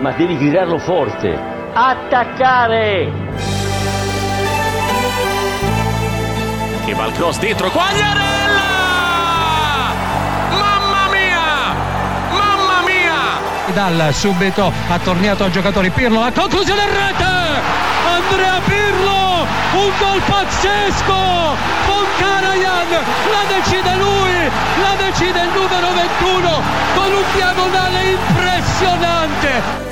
ma devi gridarlo forte. Attaccare! Che va il cross dentro, Quagliarella! Mamma mia! Mamma mia! Dal subito ha tornato al giocatore Pirlo, la conclusione in rete! Andrea Pirlo, un gol pazzesco! Con Karajan, la decide lui, la decide il numero 21 con un diagonale impressionante!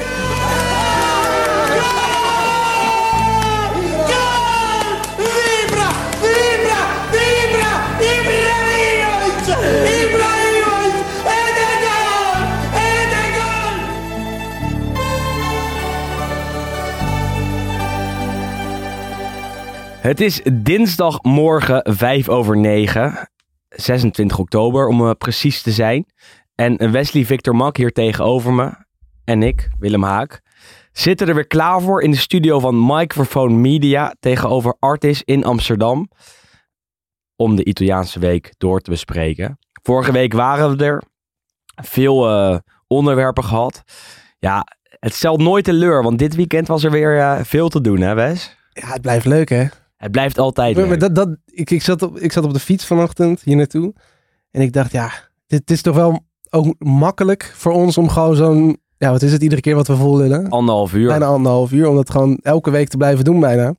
Het is dinsdagmorgen 5 over 9, 26 oktober om uh, precies te zijn. En Wesley Victor Mak hier tegenover me en ik, Willem Haak, zitten er weer klaar voor in de studio van Microphone Media tegenover Artis in Amsterdam. Om de Italiaanse week door te bespreken. Vorige week waren we er. Veel uh, onderwerpen gehad. Ja, het stelt nooit teleur, want dit weekend was er weer veel te doen, hè Wes? Ja, het blijft leuk, hè? Het blijft altijd Maar, dat, dat, ik, ik, zat op, ik zat op de fiets vanochtend hier naartoe. En ik dacht, ja, dit, dit is toch wel ook makkelijk voor ons om gewoon zo'n... Ja, wat is het iedere keer wat we vol willen? Anderhalf uur. Bijna anderhalf uur, om dat gewoon elke week te blijven doen bijna.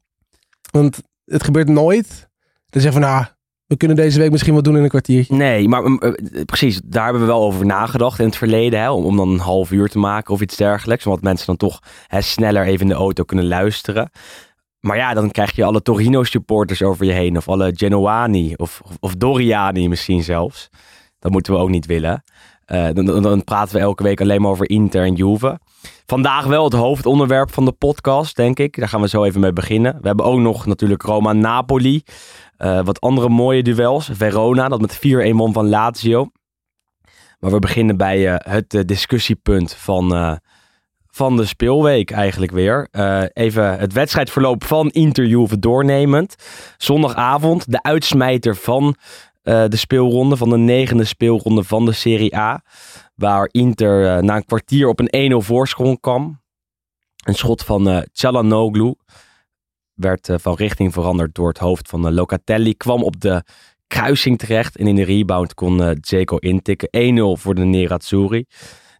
Want het gebeurt nooit. Dan zeggen van, nou, we kunnen deze week misschien wel doen in een kwartiertje. Nee, maar mm, eh, precies, daar hebben we wel over nagedacht in het verleden. Hè, om, om dan een half uur te maken of iets dergelijks. Omdat mensen dan toch hè, sneller even in de auto kunnen luisteren. Maar ja, dan krijg je alle Torino-supporters over je heen. Of alle Genoani of, of, Doriani misschien zelfs. Dat moeten we ook niet willen. Eh, dan, dan, praten we elke week alleen maar over Inter en Juve. Vandaag wel het hoofdonderwerp van de podcast, denk ik. Daar gaan we zo even mee beginnen. We hebben ook nog natuurlijk Roma-Napoli. Eh, wat andere mooie duels. Verona, dat met 4-1 won van Lazio. Maar we beginnen bij eh, het discussiepunt van, van de speelweek eigenlijk weer. Eh, even het wedstrijdverloop van Inter Juve doornemend. Zondagavond, de uitsmijter van eh, de speelronde, van de negende speelronde van de Serie A. Waar Inter eh, na een kwartier op een 1-0 voorsprong kwam. Een schot van eh Çalhanoğlu werd van richting veranderd door het hoofd van Locatelli. Kwam op de kruising terecht en in de rebound kon Dzeko intikken. 1-0 voor de Nerazzurri.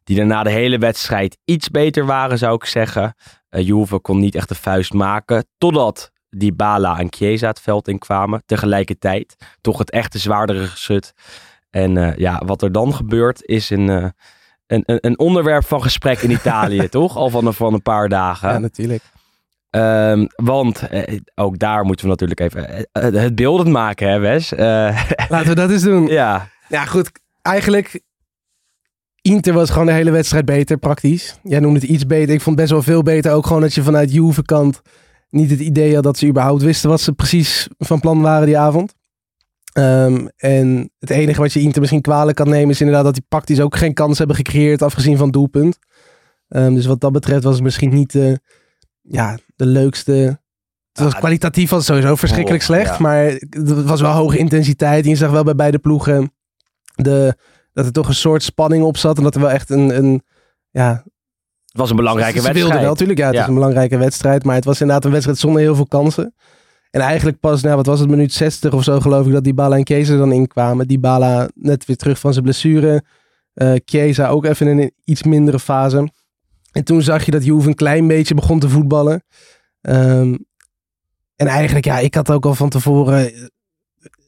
Die daarna de hele wedstrijd iets beter waren, zou ik zeggen. Eh Juve kon niet echt de vuist maken. Totdat Dybala en Chiesa het veld inkwamen. Tegelijkertijd. Toch het echte zwaardere geschut. En eh, ja, wat er dan gebeurt is een, eh, een, een, een onderwerp van gesprek in Italië, toch? Al van, een- van een paar dagen. Ja, natuurlijk. Ehm, want eh, ook daar moeten we natuurlijk even eh, het beeldend maken, hè Wes? Laten we dat eens doen. ja, Ja, goed. Eigenlijk, Inter was gewoon de hele wedstrijd beter, praktisch. Jij noemde het iets beter. Ik vond best wel veel beter. Ook gewoon dat je vanuit Juve kant niet het idee had dat ze überhaupt wisten wat ze precies van plan waren die avond. Ehm, en het enige wat je Inter misschien kwalijk kan nemen is inderdaad dat die praktisch ook geen kans hebben gecreëerd, afgezien van doelpunt. Ehm, dus wat dat betreft was het misschien niet eh, ja, de leukste. Het was kwalitatief was sowieso verschrikkelijk oh, slecht. ja. Maar het was wel hoge intensiteit. En je zag wel bij beide ploegen de, dat er toch een soort spanning op zat. En dat er wel echt een, een ja, het was een belangrijke wedstrijd. wilden wel, natuurlijk. Ja, het Ja. is een belangrijke wedstrijd. Maar het was inderdaad een wedstrijd zonder heel veel kansen. En eigenlijk pas, nou, wat was het, minuut 60 of zo geloof ik, dat Dybala en Chiesa er dan inkwamen. Dybala net weer terug van zijn blessure. Chiesa ook even in een iets mindere fase. En toen zag je dat Juve een klein beetje begon te voetballen. Ehm, en eigenlijk, ja, ik had ook al van tevoren... eh,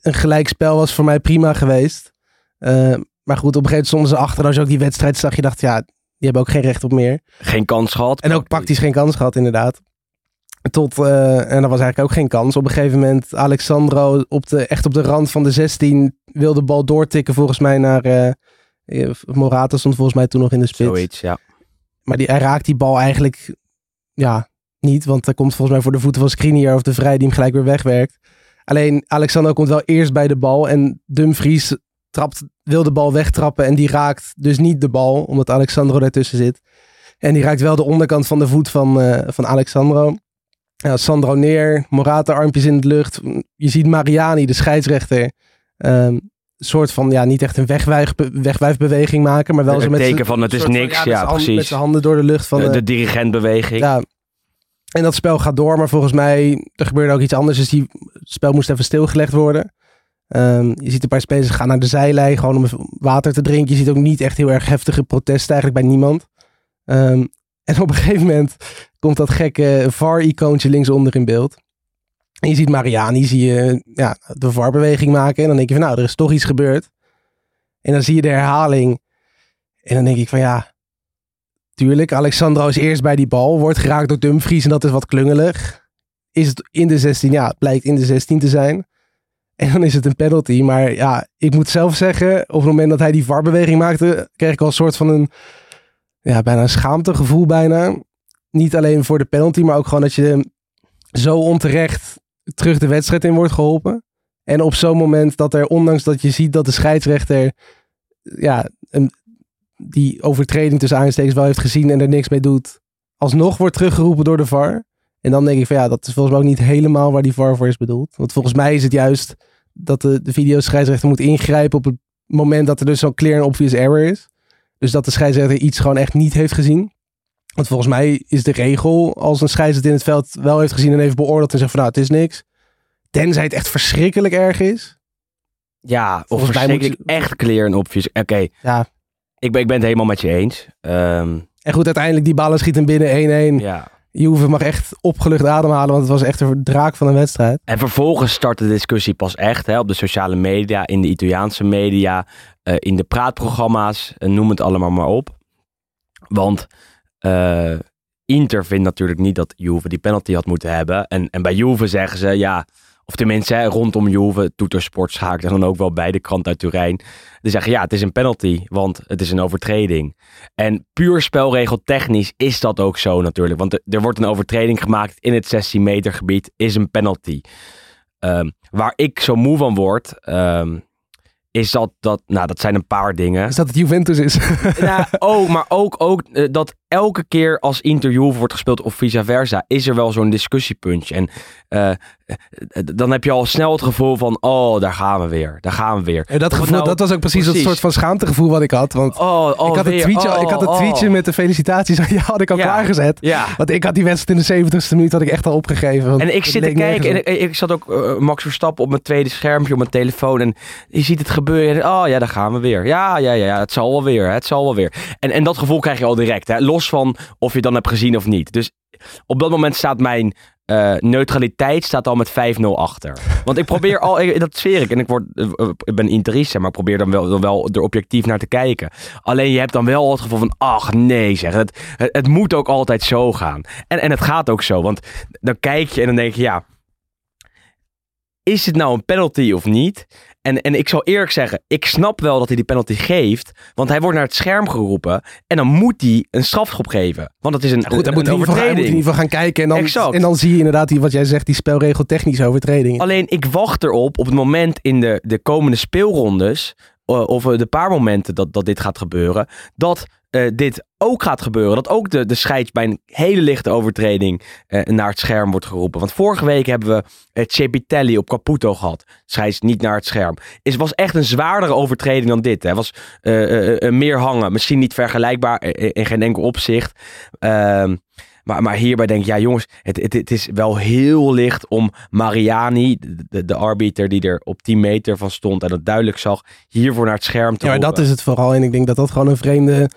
Een gelijkspel was voor mij prima geweest. Eh, maar goed, op een gegeven moment stonden ze achter. Als je ook die wedstrijd zag, je dacht, ja, die hebben ook geen recht op meer. Geen kans gehad. En ook praktisch geen kans gehad, inderdaad. Tot, eh, en dat was eigenlijk ook geen kans. Op een gegeven moment, Alexandro op de, echt op de rand van de 16 wilde de bal doortikken volgens mij naar... eh, Morata stond volgens mij toen nog in de spits. Zoiets, ja. Maar die, hij raakt die bal eigenlijk ja, niet. Want hij komt volgens mij voor de voeten van Skriniar of de Vrij die hem gelijk weer wegwerkt. Alleen Alexander komt wel eerst bij de bal. En Dumfries trapt, wil de bal wegtrappen. En die raakt dus niet de bal. Omdat Alexandro daartussen zit. En die raakt wel de onderkant van de voet van, eh, van Alexandro. Ja, Sandro neer. Morata armpjes in de lucht. Je ziet Mariani, de scheidsrechter. ehm, soort van, ja, niet echt een wegwijf, wegwijfbeweging maken, maar wel zo met teken z'n- van het is van, niks, ja, precies. Met zijn handen door de lucht van... de, de dirigentbeweging. ja. En dat spel gaat door, maar volgens mij, er gebeurde ook iets anders, dus die het spel moest even stilgelegd worden. Ehm, je ziet een paar spelers gaan naar de zijlijn, gewoon om water te drinken. Je ziet ook niet echt heel erg heftige protesten eigenlijk bij niemand. Ehm, en op een gegeven moment komt dat gekke VAR-icoontje linksonder in beeld. En je ziet Mariani, zie je ja, de VAR-beweging maken. En dan denk je van, nou, er is toch iets gebeurd. En dan zie je de herhaling. En dan denk ik van, ja, tuurlijk. Alexandro is eerst bij die bal, wordt geraakt door Dumfries en dat is wat klungelig. Is het in de 16? Ja, het blijkt in de 16 te zijn. En dan is het een penalty. Maar ja, ik moet zelf zeggen, op het moment dat hij die VAR-beweging maakte, kreeg ik al een soort van een, ja, bijna een schaamtegevoel bijna. Niet alleen voor de penalty, maar ook gewoon dat je zo onterecht terug de wedstrijd in wordt geholpen. En op zo'n moment dat er, ondanks dat je ziet dat de scheidsrechter ja, een, die overtreding tussen aanstekens wel heeft gezien en er niks mee doet, alsnog wordt teruggeroepen door de VAR. En dan denk ik van ja, dat is volgens mij ook niet helemaal waar die VAR voor is bedoeld. Want volgens mij is het juist dat de, de videoscheidsrechter moet ingrijpen op het moment dat er dus zo'n clear and obvious error is. Dus dat de scheidsrechter iets gewoon echt niet heeft gezien. Want volgens mij is de regel, als een scheidsrechter in het veld wel heeft gezien en heeft beoordeeld en zegt van nou, het is niks. Tenzij het echt verschrikkelijk erg is. Ja, of Volgens mij verschrikkelijk moet je- echt clear en obvious. Oké, Ja. ik, ben, ik ben het helemaal met je eens. Ehm, En goed, uiteindelijk die ballen schieten binnen 1-1. ja. Juve mag echt opgelucht ademhalen, want het was echt een draak van een wedstrijd. En vervolgens start de discussie pas echt hè, op de sociale media, in de Italiaanse media, eh, in de praatprogramma's, eh, noem het allemaal maar op. Want eh, Inter vindt natuurlijk niet dat Juve die penalty had moeten hebben. En, en bij Juve zeggen ze, ja, of tenminste hè, rondom Juve, Toetersport schaakt er dan ook wel bij, de krant uit Turijn. Die zeggen, ja, het is een penalty, want het is een overtreding. En puur spelregeltechnisch is dat ook zo natuurlijk. Want er, wordt een overtreding gemaakt in het 16 meter gebied, is een penalty. Ehm, waar ik zo moe van word, ehm, is dat, dat, nou dat zijn een paar dingen. Is dat het Juventus is? nou, oh, maar ook, ook eh, dat elke keer als Inter Juve wordt gespeeld of vice versa, is er wel zo'n discussiepuntje. En eh, eh, dan heb je al snel het gevoel van, oh, daar gaan we weer, daar gaan we weer. En dat, gevoel, nou- dat was ook precies, dat precies. soort van schaamtegevoel wat ik had. Want Oh, oh, ik, had weer, tweetje, oh, ik had het oh. tweetje met de felicitaties aan jou had ik al Ja. klaargezet. Ja. Want ik had die wedstrijd in de 70ste minuut had ik echt al opgegeven. En ik zit te kijken en ik, ik zat ook eh, Max Verstappen op mijn tweede schermpje op mijn telefoon. En je ziet het gebeuren. Oh ja, daar gaan we weer. Ja, ja, ja, ja het zal wel weer. Het zal wel weer. En, en dat gevoel krijg je al direct. Hè? Los van of je dan hebt gezien of niet. Dus op dat moment staat mijn eh, neutraliteit staat al met 5-0 achter. Want ik probeer al, dat zweer ik. En ik, word, eh, ik ben interist, maar ik probeer dan wel, wel er objectief naar te kijken. Alleen je hebt dan wel het gevoel van, ach nee zeg. Het, het, het moet ook altijd zo gaan. En, en het gaat ook zo. Want dan kijk je en dan denk je, ja, is het nou een penalty of niet? En, en ik zal eerlijk zeggen, ik snap wel dat hij die penalty geeft. Want hij wordt naar het scherm geroepen. En dan moet hij een strafschop geven. Want het is een, Nou Goed, dan moet hij in ieder geval- hij moet in overtreding. ieder geval gaan kijken. En dan, Exact. en dan zie je inderdaad die, wat jij zegt, die spelregel technische overtreding. Alleen ik wacht erop op het moment in de, de komende speelrondes. eh, of eh, de paar momenten dat, dat dit gaat gebeuren. Dat eh, dit ook gaat gebeuren. Dat ook de, de scheids bij een hele lichte overtreding eh, naar het scherm wordt geroepen. Want vorige week hebben we uh, Cepitelli op Caputo gehad. Scheids niet naar het scherm. Het was echt een zwaardere overtreding dan dit. Het was eh, eh, eh, meer hangen. Misschien niet vergelijkbaar eh, in geen enkel opzicht. Ehm, maar, maar hierbij denk ik, ja jongens, het, het, het is wel heel licht om Mariani, de, de, arbiter die er op 10 meter van stond en het duidelijk zag, hiervoor naar het scherm te ja, maar dat is het vooral. En ik denk dat dat gewoon een vreemde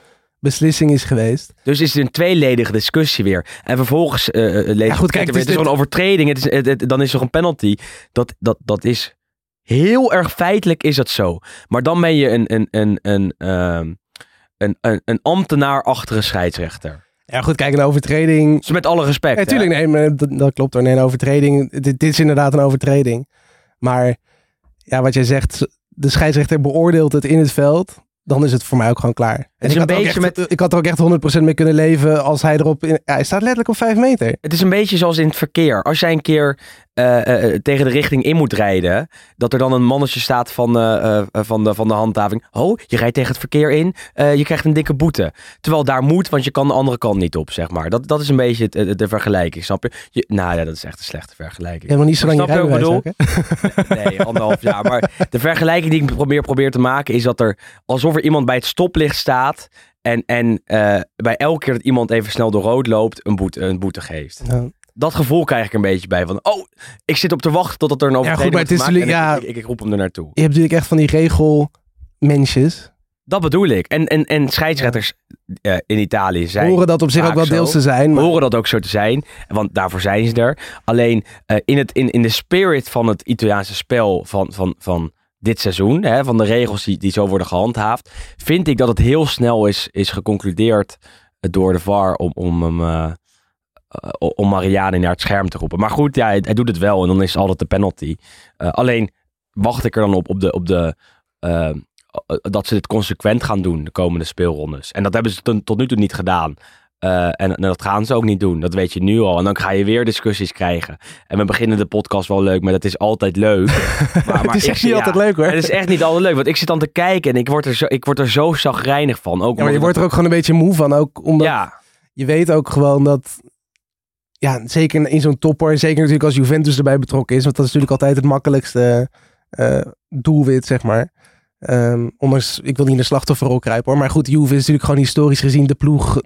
beslissing is geweest. Dus is het een tweeledige discussie weer. En vervolgens uh, lees Ja, goed, kijk, het, is dit- een overtreding, het is, het, het- dan is er toch een penalty. Dat, dat, dat is heel erg feitelijk is dat zo. Maar dan ben je een, een, een, een, ehm, een, een, een ambtenaar achter een scheidsrechter. Ja, goed, kijk, een overtreding. Dus met alle respect. Natuurlijk, nee, dat, dat klopt hoor. Nee, een overtreding. Dit, dit is inderdaad een overtreding. Maar ja, wat jij zegt, de scheidsrechter beoordeelt het in het veld. Dan is het voor mij ook gewoon klaar. Het En is ik, een had er ook beetje echt, met- ik had er ook echt 100% mee kunnen leven als hij erop... In, ja, hij staat letterlijk op 5 meter. Het is een beetje zoals in het verkeer. Als jij een keer eh, eh, tegen de richting in moet rijden, dat er dan een mannetje staat van, eh, eh, van, de, van de handhaving. Oh, je rijdt tegen het verkeer in, eh, je krijgt een dikke boete. Terwijl daar moet, want je kan de andere kant niet op, zeg maar. Dat, dat is een beetje de vergelijking, snap je? je? Nou ja, dat is echt een slechte vergelijking. Helemaal niet zo lang je Snap je wat ik rijbewijs ook, hè? Nee, anderhalf jaar. Maar de vergelijking die ik probeer, probeer te maken is dat er alsof er iemand bij het stoplicht staat. En, en eh, bij elke keer dat iemand even snel door rood loopt, een boete, een boete geeft. Ja. Dat gevoel krijg ik een beetje bij. Van, oh, ik zit op te wachten totdat er een overtreding goed, maar het is en ik, ik, ik roep hem er naartoe. Je hebt natuurlijk echt van die regelmensjes. Dat bedoel ik. En, en, en scheidsrechters eh, in Italië zijn Horen dat op zich ook wel deels te zijn. Maar horen dat ook zo te zijn. Want daarvoor zijn ze er. Alleen eh, in, het, in, in de spirit van het Italiaanse spel van, van, van dit seizoen, hè, van de regels die, die zo worden gehandhaafd, vind ik dat het heel snel is, is geconcludeerd eh, door de VAR om, om hem. eh, eh, om Mariani naar het scherm te roepen. Maar goed, ja, hij, doet het wel en dan is het altijd de penalty. Alleen wacht ik er dan op, op, de, op de, dat ze dit consequent gaan doen de komende speelrondes. En dat hebben ze tot nu toe niet gedaan. Eh, en, en dat gaan ze ook niet doen. Dat weet je nu al. En dan ga je weer discussies krijgen. En we beginnen de podcast wel leuk, maar dat is altijd leuk. Maar, het maar is ik echt zie- niet ja, altijd leuk hoor. Het is echt niet altijd leuk. Want ik zit dan te kijken en ik word er zo, ik word er zo zagrijnig van. Ook Ja, maar je wordt er ook gewoon een beetje moe van. Ook omdat Ja, je weet ook gewoon dat... Ja, zeker in zo'n topper. En zeker natuurlijk als Juventus erbij betrokken is. Want dat is natuurlijk altijd het makkelijkste eh, doelwit, zeg maar. Ehm, ondanks, ik wil niet in de slachtofferrol kruipen hoor. Maar goed, Juve is natuurlijk gewoon historisch gezien de ploeg.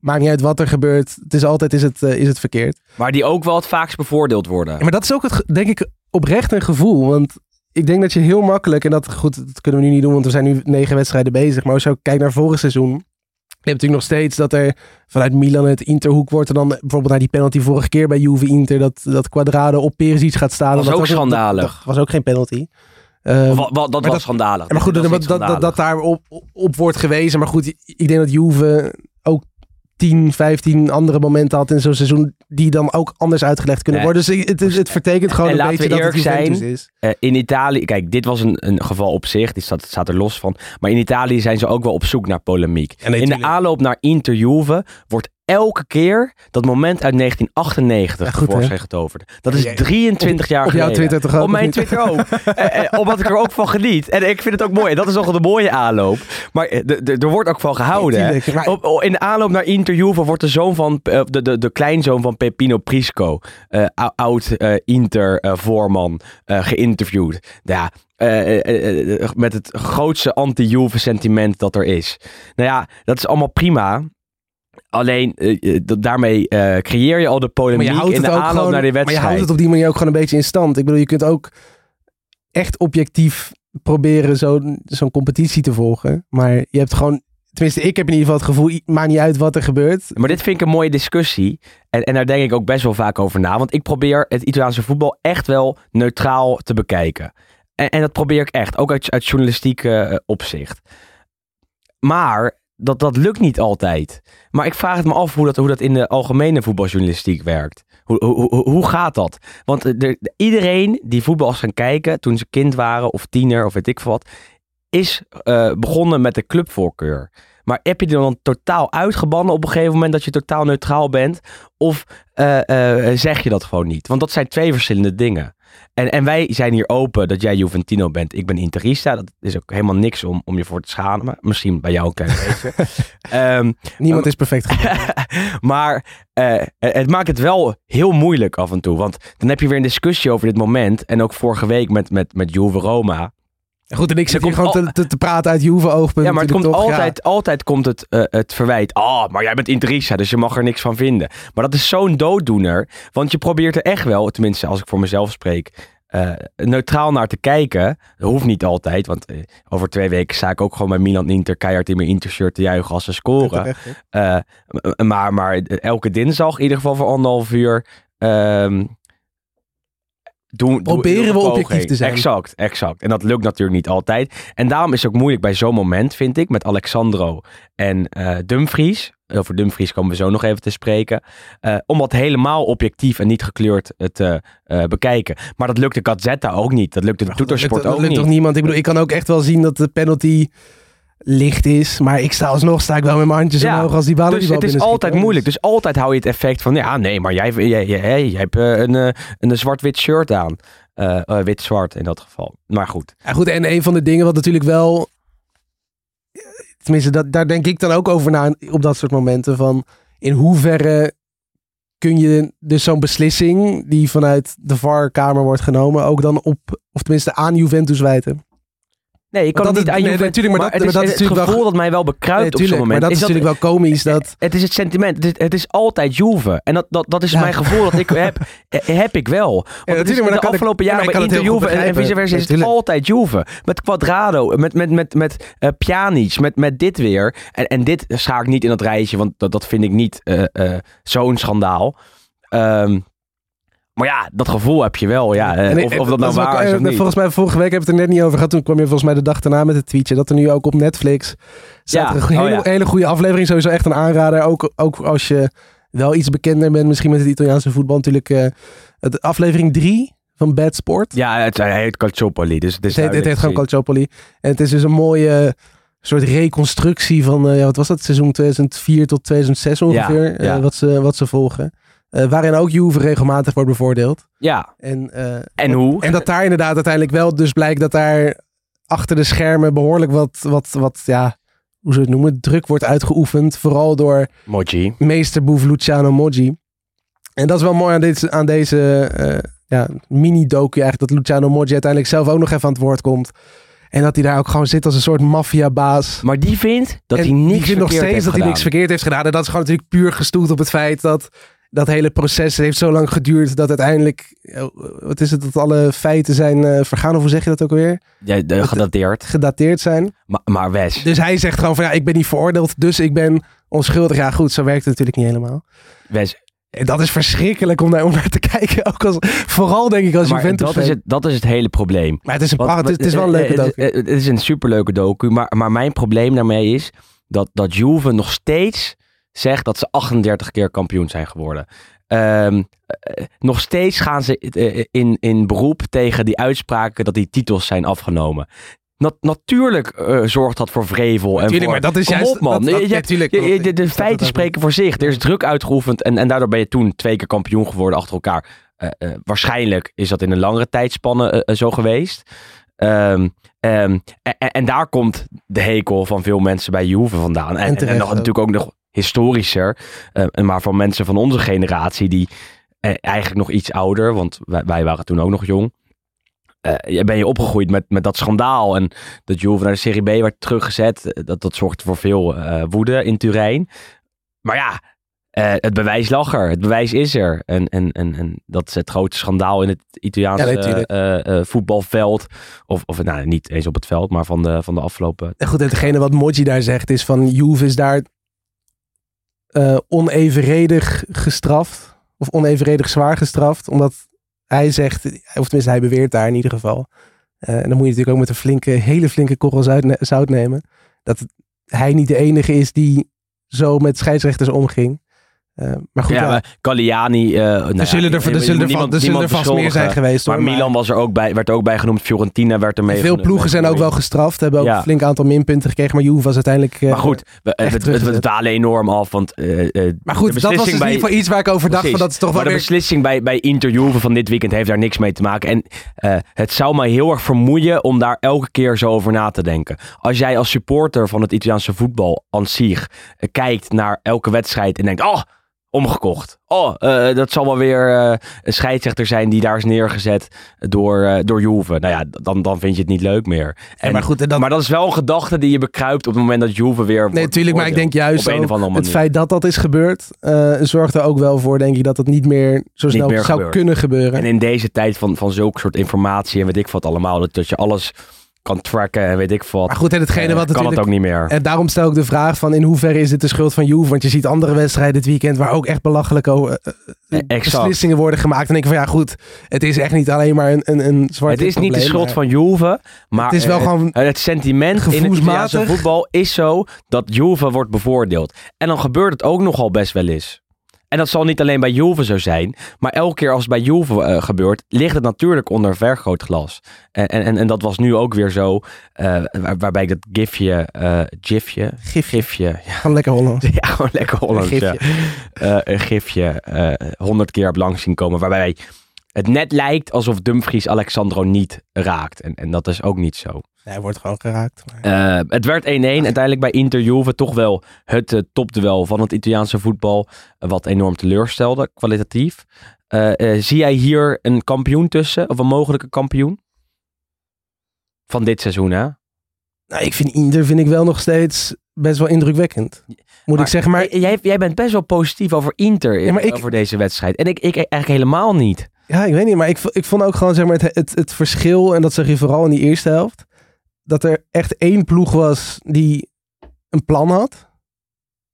Maakt niet uit wat er gebeurt. Het is altijd is het, eh, is het verkeerd. maar die ook wel het vaakst bevoordeeld worden. Ja, maar dat is ook, het, denk ik, oprecht een gevoel. Want ik denk dat je heel makkelijk, en dat, goed, dat kunnen we nu niet doen, want we zijn nu negen wedstrijden bezig. Maar als je ook kijkt naar vorig seizoen, je hebt natuurlijk nog steeds dat er vanuit Milan het Interhoek wordt. En dan bijvoorbeeld naar die penalty vorige keer bij Juve Inter, dat, dat Quadrado op Perisic gaat staan. Was dat ook was schandalig. Dat, dat was ook geen penalty. Ehm, dat was dat- schandalig. maar goed, dat, dat, daar op, op wordt gewezen. Maar goed, ik denk dat Juve ook 10, 15 andere momenten had in zo'n seizoen. die dan ook anders uitgelegd kunnen worden. Dus het, het, het vertekent gewoon En een beetje dat het Juventus zijn, is. Eh, in Italië, kijk, dit was een, een geval op zich, die staat, staat er los van. Maar in Italië zijn ze ook wel op zoek naar polemiek. Nee, in de aanloop naar Inter Juve wordt elke keer dat moment uit 1998 Ja, goed, hè? tevoorschijn getoverd. Dat is Ja, 23 jaar op jouw geleden. Twitter toch ook, Op mijn? Twitter ook. Eh, eh, omdat ik er ook van geniet. En ik vind het ook mooi. En dat is nog de mooie aanloop. Maar eh, er wordt ook van gehouden. hè. Tuurlijk, maar- Op, op- in de aanloop naar Inter Juve wordt de zoon van de, de, de kleinzoon van Pepino Prisco, ou- oud eh, Inter eh, voorman, eh, geïnterviewd. Ja, met het grootste anti-Juve sentiment dat er is. Nou ja, dat is allemaal prima. Alleen eh, eh, daarmee eh, creëer je al de polemiek in de aanloop gewoon, naar die maar je wedstrijd. houdt het op die manier ook gewoon een beetje in stand. Ik bedoel, je kunt ook echt objectief proberen zo'n zo'n competitie te volgen. Maar je hebt gewoon, tenminste ik heb in ieder geval het gevoel, maakt niet uit wat er gebeurt. Maar dit vind ik een mooie discussie. En, en daar denk ik ook best wel vaak over na. Want ik probeer het Italiaanse voetbal echt wel neutraal te bekijken. En, en dat probeer ik echt. Ook uit, uit journalistiek opzicht. Maar dat, dat lukt niet altijd. Maar ik vraag het me af hoe dat, hoe dat in de algemene voetbaljournalistiek werkt. Hoe, hoe, hoe, gaat dat? Want eh, er- iedereen die voetbal is gaan kijken toen ze kind waren of tiener of weet ik wat, is eh, begonnen met de clubvoorkeur. Maar heb je er dan totaal uitgebannen op een gegeven moment dat je totaal neutraal bent? Of eh, zeg je dat gewoon niet? Want dat zijn twee verschillende dingen. En, en wij zijn hier open dat jij Juventino bent. Ik ben Interista. Dat is ook helemaal niks om, om je voor te schamen. Misschien bij jou een klein beetje. Ehm, Niemand is perfect. maar eh, het maakt het wel heel moeilijk af en toe. Want dan heb je weer een discussie over dit moment. En ook vorige week met, met, met Juve Roma. Goed, en ik zit Er hier gewoon te, te, te praten uit Juve oogpunt. Ja, maar het komt ja. altijd, altijd komt het, eh, het verwijt. Ah, maar jij bent Interisa, dus je mag er niks van vinden. Maar dat is zo'n dooddoener. Want je probeert er echt wel, tenminste als ik voor mezelf spreek, eh, neutraal naar te kijken. Dat hoeft niet altijd, want eh, over twee weken sta ik ook gewoon bij Milan Inter keihard in mijn Intershirt te juichen als ze scoren. Maar, maar elke dinsdag, in ieder geval voor anderhalf uur. ehm, doen, Proberen doen we objectief te zijn. Exact, exact. En dat lukt natuurlijk niet altijd. En daarom is het ook moeilijk bij zo'n moment, vind ik, met Alexandro en eh Dumfries. Over Dumfries komen we zo nog even te spreken. eh, om dat helemaal objectief en niet gekleurd eh, te bekijken. Maar dat lukte Gazzetta ook niet. Dat lukte de dat Toetersport lukt- dat ook lukt niet. toch niemand? Ik bedoel, ik kan ook echt wel zien dat de penalty licht is. Maar ik sta alsnog sta ik wel met mijn handjes Ja, omhoog als die ballen Dus die bal het is altijd moeilijk. Dus altijd hou je het effect van, ja, nee, maar jij, jij, jij, jij- hebt eh, een, eh, een zwart-wit shirt aan. Eh, Wit-zwart in dat geval. Maar goed. Ja, goed, en een van de dingen wat natuurlijk wel... Tenminste, dat, daar denk ik dan ook over na op dat soort momenten. Van in hoeverre kun je dus zo'n beslissing die vanuit de VAR-kamer wordt genomen... ook dan op, of tenminste aan Juventus wijten. Nee, ik kan Want het dat niet aan je nee, natuurlijk, maar dat- het is maar dat is het natuurlijk gevoel wel- dat mij wel bekruipt Nee, op zo'n moment. maar dat is, is natuurlijk wel komisch. Dat, Het is het sentiment. Het is, het is altijd Juve. En dat, dat, dat is Ja. mijn gevoel dat ik heb. eh, heb ik wel. Want is natuurlijk, maar de afgelopen ja, jaren bij Inter Juve en, en vice versa is het altijd Juve. Met Quadrado, met, met, met, met eh, Pjanic, met, met dit weer. En, en dit schaak ik niet in dat rijtje, want dat, dat vind ik niet eh, zo'n schandaal. Ehm, maar ja, dat gevoel heb je wel. Ja, eh, En of, of dat nou waar is of eh, niet. Volgens mij, vorige week hebben we het er net niet over gehad. Toen kwam je volgens mij de dag daarna met het tweetje. Dat er nu ook op Netflix staat Ja, een oh hele, ja. hele goede aflevering. Sowieso echt een aanrader. Ook, ook als je wel iets bekender bent misschien met het Italiaanse voetbal. Natuurlijk eh, het, aflevering 3 van Bad Sport. Ja, het, hij heet Calciopoli. Dus het is het, heet, het heet duidelijk gewoon. Calciopoli. En het is dus een mooie soort reconstructie van, eh, ja, wat was dat? Seizoen 2004 tot 2006 ongeveer. eh, ja. wat, ze, wat ze volgen. Eh, waarin ook Juve regelmatig wordt bevoordeeld. Ja, En, eh, en hoe? en dat daar inderdaad uiteindelijk wel dus blijkt dat daar achter de schermen behoorlijk wat, wat, wat ja, hoe ze het noemen, druk wordt uitgeoefend. Vooral door Moji. meesterboef Luciano Moggi. En dat is wel mooi aan, dit, aan deze eh, ja, mini-docu eigenlijk, dat Luciano Moggi uiteindelijk zelf ook nog even aan het woord komt. En dat hij daar ook gewoon zit als een soort maffiabaas. Maar die vindt dat En hij niks die vindt nog steeds dat hij niks verkeerd heeft gedaan. En dat is gewoon natuurlijk puur gestoeld op het feit dat dat hele proces heeft zo lang geduurd dat uiteindelijk, eh, wat is het, dat alle feiten zijn eh, vergaan. Of hoe zeg je dat ook alweer? Ja, de- gedateerd. Gedateerd zijn. Maar, maar Wes, Dus hij zegt gewoon van ja, ik ben niet veroordeeld, dus ik ben onschuldig. Ja goed, zo werkt het natuurlijk niet helemaal. Wes En dat is verschrikkelijk om naar, om naar te kijken. Ook als, vooral denk ik als maar Juventus dat is, het, dat is het hele probleem. Maar het is, een Want- het, is wel een leuke eh, docu. Het, het is een superleuke docu. Maar, maar mijn probleem daarmee is dat, dat Juve nog steeds zegt dat ze 38 keer kampioen zijn geworden. Ehm, eh, nog steeds gaan ze eh, in, in beroep tegen die uitspraken dat die titels zijn afgenomen. Na- natuurlijk eh, zorgt dat voor vrevel. en voor, maar dat is juist... op, man. dat- dat- Je- je- ja, tuurlijk. je- je- de, feiten spreken voor zich. Er is druk uitgeoefend en, en daardoor ben je toen twee keer kampioen geworden achter elkaar. Eh, eh, waarschijnlijk is dat in een langere tijdspanne eh, eh, zo geweest. Ehm, ehm, en, en- en daar komt de hekel van veel mensen bij Juve vandaan. En, en, terecht nog ook. natuurlijk ook nog historischer. eh, maar van mensen van onze generatie die eh, eigenlijk nog iets ouder, want wij, wij waren toen ook nog jong. eh, ben je opgegroeid met, met dat schandaal en dat Juve naar de Serie B werd teruggezet. Dat, dat zorgde voor veel woede in Turijn. Maar ja, het bewijs lag er. Het bewijs is er. En, en, en, en dat is het grootste schandaal in het Italiaanse Ja, voetbalveld. Of, of nou, niet eens op het veld, maar van de, van de afgelopen... En goed, en hetgene wat Moggi daar zegt is van Juve is daar eh, onevenredig gestraft. Of onevenredig zwaar gestraft. Omdat hij zegt, of tenminste hij beweert daar in ieder geval. eh, en dan moet je natuurlijk ook met een flinke, hele flinke korrel zout, zout nemen. Dat hij niet de enige is die zo met scheidsrechters omging. Eh, maar goed, ja, maar Galliani... eh, nou er ja, zullen er, er zullen er, niemand- er zullen er vast meer zijn geweest. Maar hoor, Milan was er ook bij, werd er ook bij genoemd. Fiorentina werd er mee Veel ploegen zijn ook wel gestraft. Hebben ook Ja. een flink aantal minpunten gekregen. Maar Juve was uiteindelijk... eh, Maar goed, we, het, het, dalen enorm af. Want, Maar goed, de dat was dus beslissing in bij- ieder geval iets waar ik over dacht. Van dat is toch wel maar de weer... beslissing bij, bij Inter Juve van dit weekend heeft daar niks mee te maken. En het zou mij heel erg vermoeien om daar elke keer zo over na te denken. Als jij als supporter van het Italiaanse voetbal aan zich kijkt naar elke wedstrijd en denkt, oh, omgekocht. Oh, eh, dat zal wel weer eh, een scheidsrechter zijn die daar is neergezet door, eh, door Juve. Nou ja, dan, dan vind je het niet leuk meer. En, maar goed, en dat- maar dat is wel een gedachte die je bekruipt op het moment dat Juve weer Nee, natuurlijk, maar ik denk juist ook andere het feit dat dat is gebeurd, zorgt er ook wel voor, denk ik, dat het niet meer zo snel meer zou kunnen gebeuren. En in deze tijd van, van zulke soort informatie en weet ik wat allemaal, dat, dat je alles kan tracken en weet ik wat. maar goed, en hetgene eh, wat kan het ook niet meer. En daarom stel ik de vraag van in hoeverre is dit de schuld van Juve? Want je ziet andere wedstrijden dit weekend waar ook echt belachelijke eh, eh, beslissingen worden gemaakt. En ik van ja goed, het is echt niet alleen maar een, een, een zwart Het is niet de schuld van Juve, maar Het is wel gewoon het sentiment in het voetbal is zo dat Juve wordt bevoordeeld. En dan gebeurt het ook nogal best wel eens. En dat zal niet alleen bij Juve zo zijn. Maar elke keer als het bij Juve eh, gebeurt, ligt het natuurlijk onder vergrootglas. En, en, en dat was nu ook weer zo. eh, waar- waarbij ik dat gifje, eh gifje, Gif. gifje, ja, Gewoon lekker Hollands. ja, gewoon lekker Hollands. Een ja. Eh, een gifje honderd keer heb langs zien komen. Waarbij het net lijkt alsof Dumfries Alexandro niet raakt. En, en dat is ook niet zo. Hij wordt gewoon geraakt. maar- Eh, het werd 1-1. Uiteindelijk bij Inter Juve toch wel het eh, topduel van het Italiaanse voetbal. eh, wat enorm teleurstelde, kwalitatief. Zie jij hier een kampioen tussen? Of een mogelijke kampioen? Van dit seizoen, hè? Nou, ik vind Inter vind ik wel nog steeds best wel indrukwekkend. Moet ik zeggen, maar jij, jij bent best wel positief over Inter Ja, maar ik- over deze wedstrijd. En ik, ik eigenlijk helemaal niet. Ja, ik weet niet, maar ik, ik vond ook gewoon zeg maar, het, het, het verschil, en dat zag je vooral in die eerste helft, dat er echt één ploeg was die een plan had.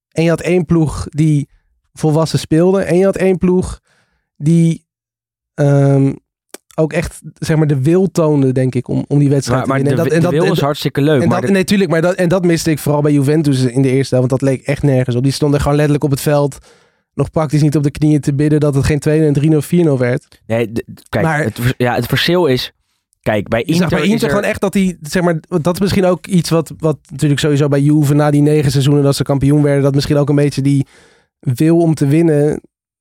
En je had één ploeg die volwassen speelde. En je had één ploeg die ehm, ook echt zeg maar, de wil toonde, denk ik, om, om die wedstrijd Maar, maar te winnen. En de dat- en wil dat- is hartstikke leuk. en maar dat, de- nee, tuurlijk, maar dat, en dat miste ik vooral bij Juventus in de eerste helft. Want dat leek echt nergens op. Die stonden gewoon letterlijk op het veld. Nog praktisch niet op de knieën te bidden dat het geen 2 en 3 of 4-0 werd. nee, kijk, maar- het, ja, het verschil is... Kijk, bij Inter, bij is Inter er- gewoon echt dat hij, zeg maar, dat is misschien ook iets wat, wat natuurlijk sowieso bij Juve na die negen seizoenen dat ze kampioen werden, dat misschien ook een beetje die wil om te winnen,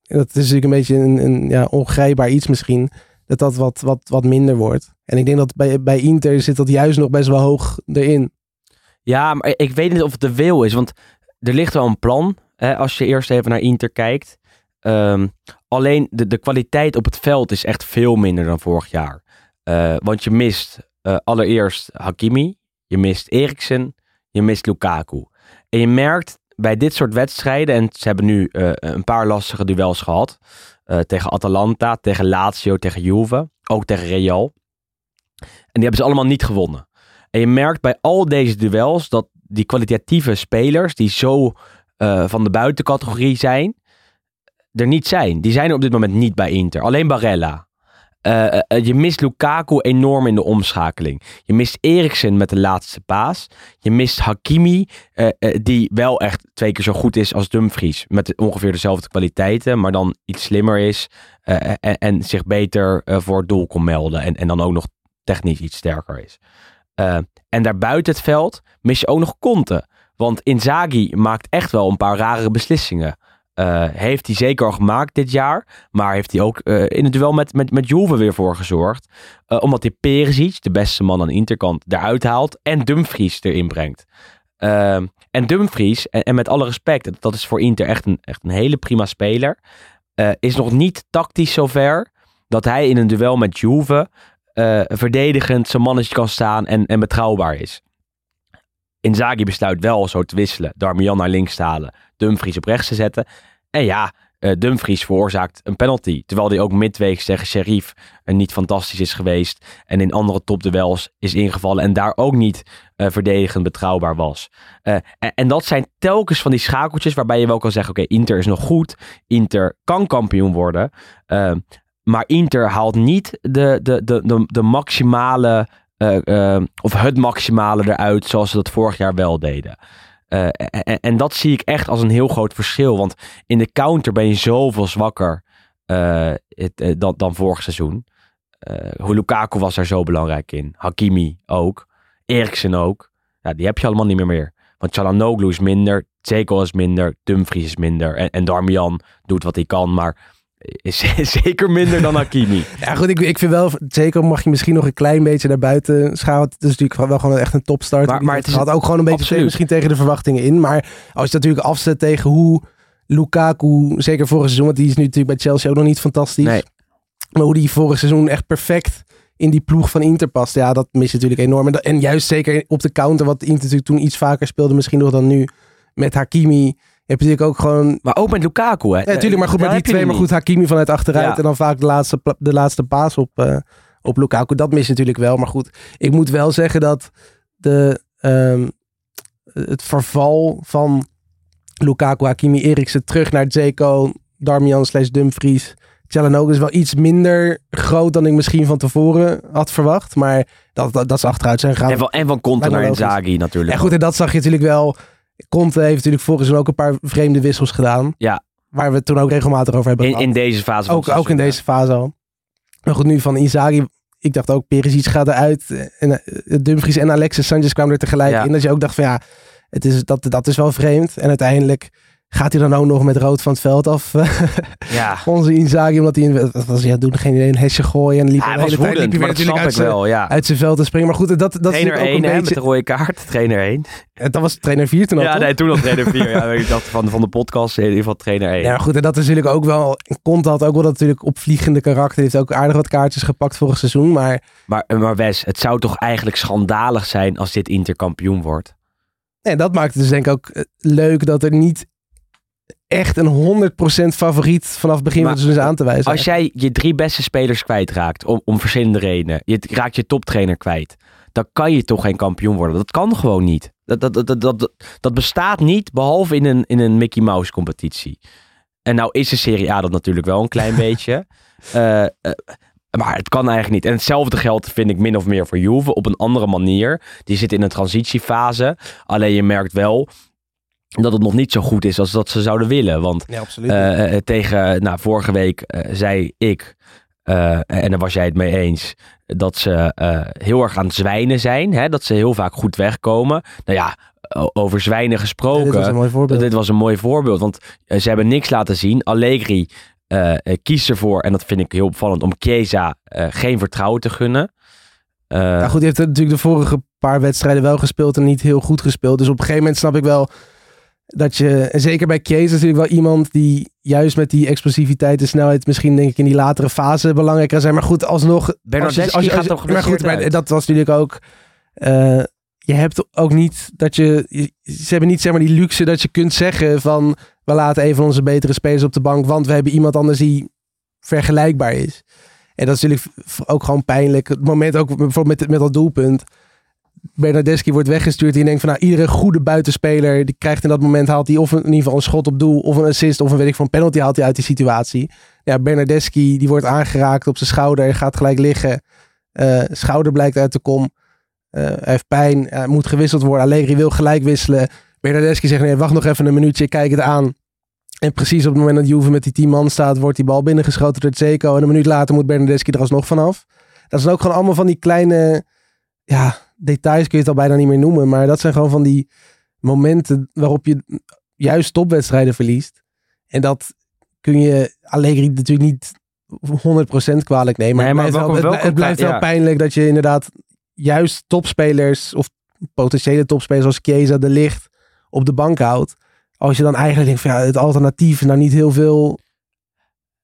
en dat is natuurlijk een beetje een, een ja, ongrijpbaar iets misschien, dat dat wat, wat, wat minder wordt. En ik denk dat bij, bij Inter zit dat juist nog best wel hoog erin. Ja, maar ik weet niet of het de wil is. Want er ligt wel een plan. Als je eerst even naar Inter kijkt. Ehm, alleen de, de kwaliteit op het veld is echt veel minder dan vorig jaar. Eh, want je mist eh, allereerst Hakimi. Je mist Eriksen. Je mist Lukaku. En je merkt bij dit soort wedstrijden. En ze hebben nu eh, een paar lastige duels gehad. eh, tegen Atalanta, tegen Lazio, tegen Juve. Ook tegen Real. En die hebben ze allemaal niet gewonnen. En je merkt bij al deze duels dat die kwalitatieve spelers, die zo eh, van de buitencategorie zijn, er niet zijn. Die zijn er op dit moment niet bij Inter. Alleen Barella. Eh, eh, je mist Lukaku enorm in de omschakeling. Je mist Eriksen met de laatste paas. Je mist Hakimi, die wel echt twee keer zo goed is als Dumfries. Met ongeveer dezelfde kwaliteiten, maar dan iets slimmer is. en, en zich beter voor het doel kon melden. En, en dan ook nog technisch iets sterker is. En daarbuiten het veld mis je ook nog Conte. Want Inzaghi maakt echt wel een paar rare beslissingen. Eh, heeft hij zeker al gemaakt dit jaar. Maar heeft hij ook eh, in het duel met, met, met Juve weer voor gezorgd. Eh, omdat hij Perisic, de beste man aan de interkant, eruit haalt. En Dumfries erin brengt. En Dumfries, en, en met alle respect, dat- is voor Inter echt een, echt een hele prima speler. is nog niet tactisch zover dat hij in een duel met Juve verdedigend zijn mannetje kan staan en, en betrouwbaar is. Inzaghi besluit wel zo te wisselen. Darmian naar links te halen. Dumfries op rechts te zetten. En ja, eh, Dumfries veroorzaakt een penalty. Terwijl hij ook midweeks tegen Sheriff eh, niet fantastisch is geweest. En in andere topduels is ingevallen. En daar ook niet eh, verdedigend betrouwbaar was. En, en dat zijn telkens van die schakeltjes waarbij je wel kan zeggen... Oké, Inter is nog goed. Inter kan kampioen worden. Maar Inter haalt niet de, de, de, de, de maximale... eh, eh, of het maximale eruit zoals ze dat vorig jaar wel deden. Eh, en, dat zie ik echt als een heel groot verschil. Want in de counter ben je zoveel zwakker het, dan, dan vorig seizoen. Lukaku was daar zo belangrijk in. Hakimi ook. Eriksen ook. Die heb je allemaal niet meer meer. Want Chalanoglu is minder. Zeko is minder. Dumfries is minder. En, en Darmian doet wat hij kan. Maar is zeker minder dan Hakimi. Ja, goed, ik, ik vind wel, zeker mag je misschien nog een klein beetje naar buiten schalen. Het is natuurlijk wel gewoon echt een topstart. Maar- maar het is had ook gewoon een beetje tegen, misschien tegen de verwachtingen in. Maar als je natuurlijk afzet tegen hoe Lukaku, zeker vorig seizoen, want die is nu natuurlijk bij Chelsea ook nog niet fantastisch. Nee. Maar hoe die vorig seizoen echt perfect in die ploeg van Inter past. Ja, dat mis je natuurlijk enorm. En, dat- en juist zeker op de counter, wat Inter natuurlijk toen iets vaker speelde, misschien nog dan nu met Hakimi. Heb je natuurlijk ook gewoon Maar ook met Lukaku, hè? ja, natuurlijk, maar goed, maar die twee, maar goed. Hakimi vanuit achteruit Ja. en dan vaak de laatste, de laatste paas op, eh, op Lukaku. Dat mis je natuurlijk wel, maar goed. Ik moet wel zeggen dat de, ehm, het verval van Lukaku, Hakimi, Eriksen terug naar Zeko, Darmian slash Dumfries, Chalanoga is wel iets minder groot dan ik misschien van tevoren had verwacht. Maar dat, dat, dat ze achteruit zijn gegaan. En van, en van Conte naar. Inzaghi natuurlijk. En goed, en dat zag je natuurlijk wel. Conte heeft natuurlijk vorig seizoen ook een paar vreemde wissels gedaan. Ja. waar we het toen ook regelmatig over hebben In, gehad. in deze fase ook, ook in deze fase al. Maar goed, nu van Inzaghi. Ik dacht ook, Perisic gaat eruit. En eh, Dumfries en Alexis Sanchez kwamen er tegelijk Ja. in. Dat je ook dacht van ja, het is, dat, dat is wel vreemd. En uiteindelijk gaat hij dan ook nog met rood van het veld af. Ja, Onze Inzaghi, omdat hij, in- wat was het doen? Geen idee, een hesje gooien. En liep Ja, hij was hele tijd liep hij maar dat weer snap ik natuurlijk uit, wel, ja. zijn- uit zijn veld te springen. Maar goed, dat, dat is Trainer 1 ook hè, een met de beetje... rode kaart. Trainer 1. Dat was trainer 4 toen al, Ja, toch? nee, toen al trainer 4. Ja, ik dacht van, van de podcast in ieder geval trainer 1. Ja, goed, en dat is natuurlijk ook wel... Conte had ook wel dat natuurlijk opvliegende karakter. Heeft ook aardig wat kaartjes gepakt vorig seizoen. Maar Maar, maar Wes, het zou toch eigenlijk schandalig zijn als dit Inter kampioen wordt? nee, dat maakt het dus denk ik ook eh, leuk dat er niet echt een 100% favoriet vanaf het begin Maar is aan te wijzen. Als jij je drie beste spelers kwijtraakt, om, om verschillende redenen, je raakt je toptrainer kwijt, dan kan je toch geen kampioen worden. Dat kan gewoon niet. Dat, dat, dat, dat, dat, dat bestaat niet, behalve in een, in een Mickey Mouse competitie. En nou is de Serie A dat natuurlijk wel een klein beetje. Eh, eh, maar het kan eigenlijk niet. En hetzelfde geldt, vind ik, min of meer voor Juve. Op een andere manier. Die zit in een transitiefase. Alleen je merkt wel dat het nog niet zo goed is als dat ze zouden willen. Want absoluut. eh, eh, tegen, nou, vorige week eh, zei ik, eh, en daar was jij het mee eens, dat ze eh, heel erg aan het zwijnen zijn. Hè? Dat ze heel vaak goed wegkomen. Nou ja, over zwijnen gesproken. dit was een mooi voorbeeld. Dit was een mooi voorbeeld, want eh, ze hebben niks laten zien. Allegri eh, eh, kiest ervoor, en dat vind ik heel opvallend, om Chiesa eh, geen vertrouwen te gunnen. Eh, Ja, goed, hij heeft natuurlijk de vorige paar wedstrijden wel gespeeld en niet heel goed gespeeld. Dus op een gegeven moment snap ik wel dat je, en zeker bij Kees is natuurlijk wel iemand die juist met die explosiviteit en snelheid misschien denk ik in die latere fase belangrijk kan zijn. Maar goed, alsnog... Bernardeschi als je- als je- gaat toch Maar goed, maar dat was natuurlijk ook... eh, je hebt ook niet dat je... Ze hebben niet zeg maar die luxe dat je kunt zeggen van... We laten een van onze betere spelers op de bank, want we hebben iemand anders die vergelijkbaar is. En dat is natuurlijk ook gewoon pijnlijk. Het moment ook bijvoorbeeld met, met dat doelpunt. Bernardeschi wordt weggestuurd. Je denkt van nou, iedere goede buitenspeler die krijgt in dat moment haalt hij of in ieder geval een schot op doel of een assist of een weet ik van penalty haalt hij uit die situatie. Ja, Bernardeschi die wordt aangeraakt op zijn schouder, gaat gelijk liggen. Eh, schouder blijkt uit de kom. Eh, hij heeft pijn, hij moet gewisseld worden. Allegri wil gelijk wisselen. Bernardeschi zegt nee, wacht nog even een minuutje, kijk het aan. En precies op het moment dat Juve met die 10 man staat, wordt die bal binnengeschoten door Zeko. En een minuut later moet Bernardeschi er alsnog vanaf. Dat zijn ook gewoon allemaal van die kleine ja, details, kun je het al bijna niet meer noemen. Maar dat zijn gewoon van die momenten waarop je juist topwedstrijden verliest. En dat kun je Allegri natuurlijk niet 100% kwalijk nemen. Maar, Nee, maar het, blijft wel, het, blijft wel pijnlijk dat je inderdaad juist topspelers of potentiële topspelers als Chiesa de Licht op de bank houdt. Als je dan eigenlijk denkt van ja, het alternatief nou niet heel veel.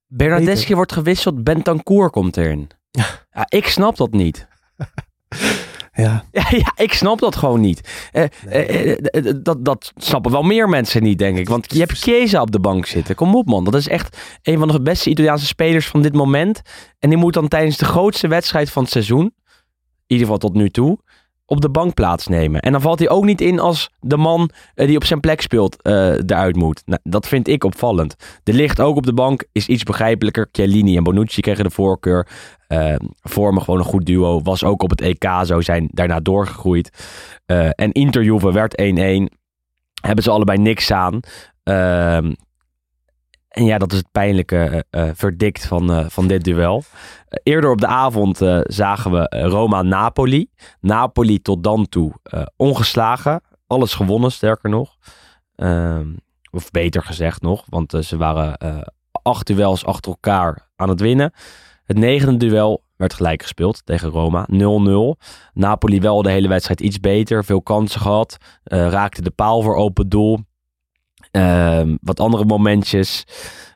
Bernardeschi wordt gewisseld, Bentancur komt erin. Ja, ik snap dat niet. Ja, Ja, ik snap dat gewoon niet. Eh, eh, eh, dat, dat snappen wel meer mensen niet, denk ik. Want je hebt Chiesa op de bank zitten. Kom op, man. Dat is echt een van de beste Italiaanse spelers van dit moment. En die moet dan tijdens de grootste wedstrijd van het seizoen, in ieder geval tot nu toe, op de bank plaatsnemen. En dan valt hij ook niet in als de man eh, die op zijn plek speelt eh, eruit moet. Nou, dat vind ik opvallend. De licht ook op de bank is iets begrijpelijker. Chiellini en Bonucci kregen de voorkeur. Eh, vormen gewoon een goed duo. Was ook op het EK zo. Zijn daarna doorgegroeid. Eh, en Inter Juve werd 1-1. Hebben ze allebei niks aan. En ja, dat is het pijnlijke eh, verdict van, eh, van dit duel. Eerder op de avond zagen we Roma-Napoli. Napoli tot dan toe ongeslagen. Alles gewonnen, sterker nog. Ehm, of beter gezegd nog. Want ze waren acht duels achter elkaar aan het winnen. Het negende duel werd gelijk gespeeld tegen Roma. 0-0. Napoli wel de hele wedstrijd iets beter. Veel kansen gehad. eh, raakte de paal voor open doel. Ehm, wat andere momentjes.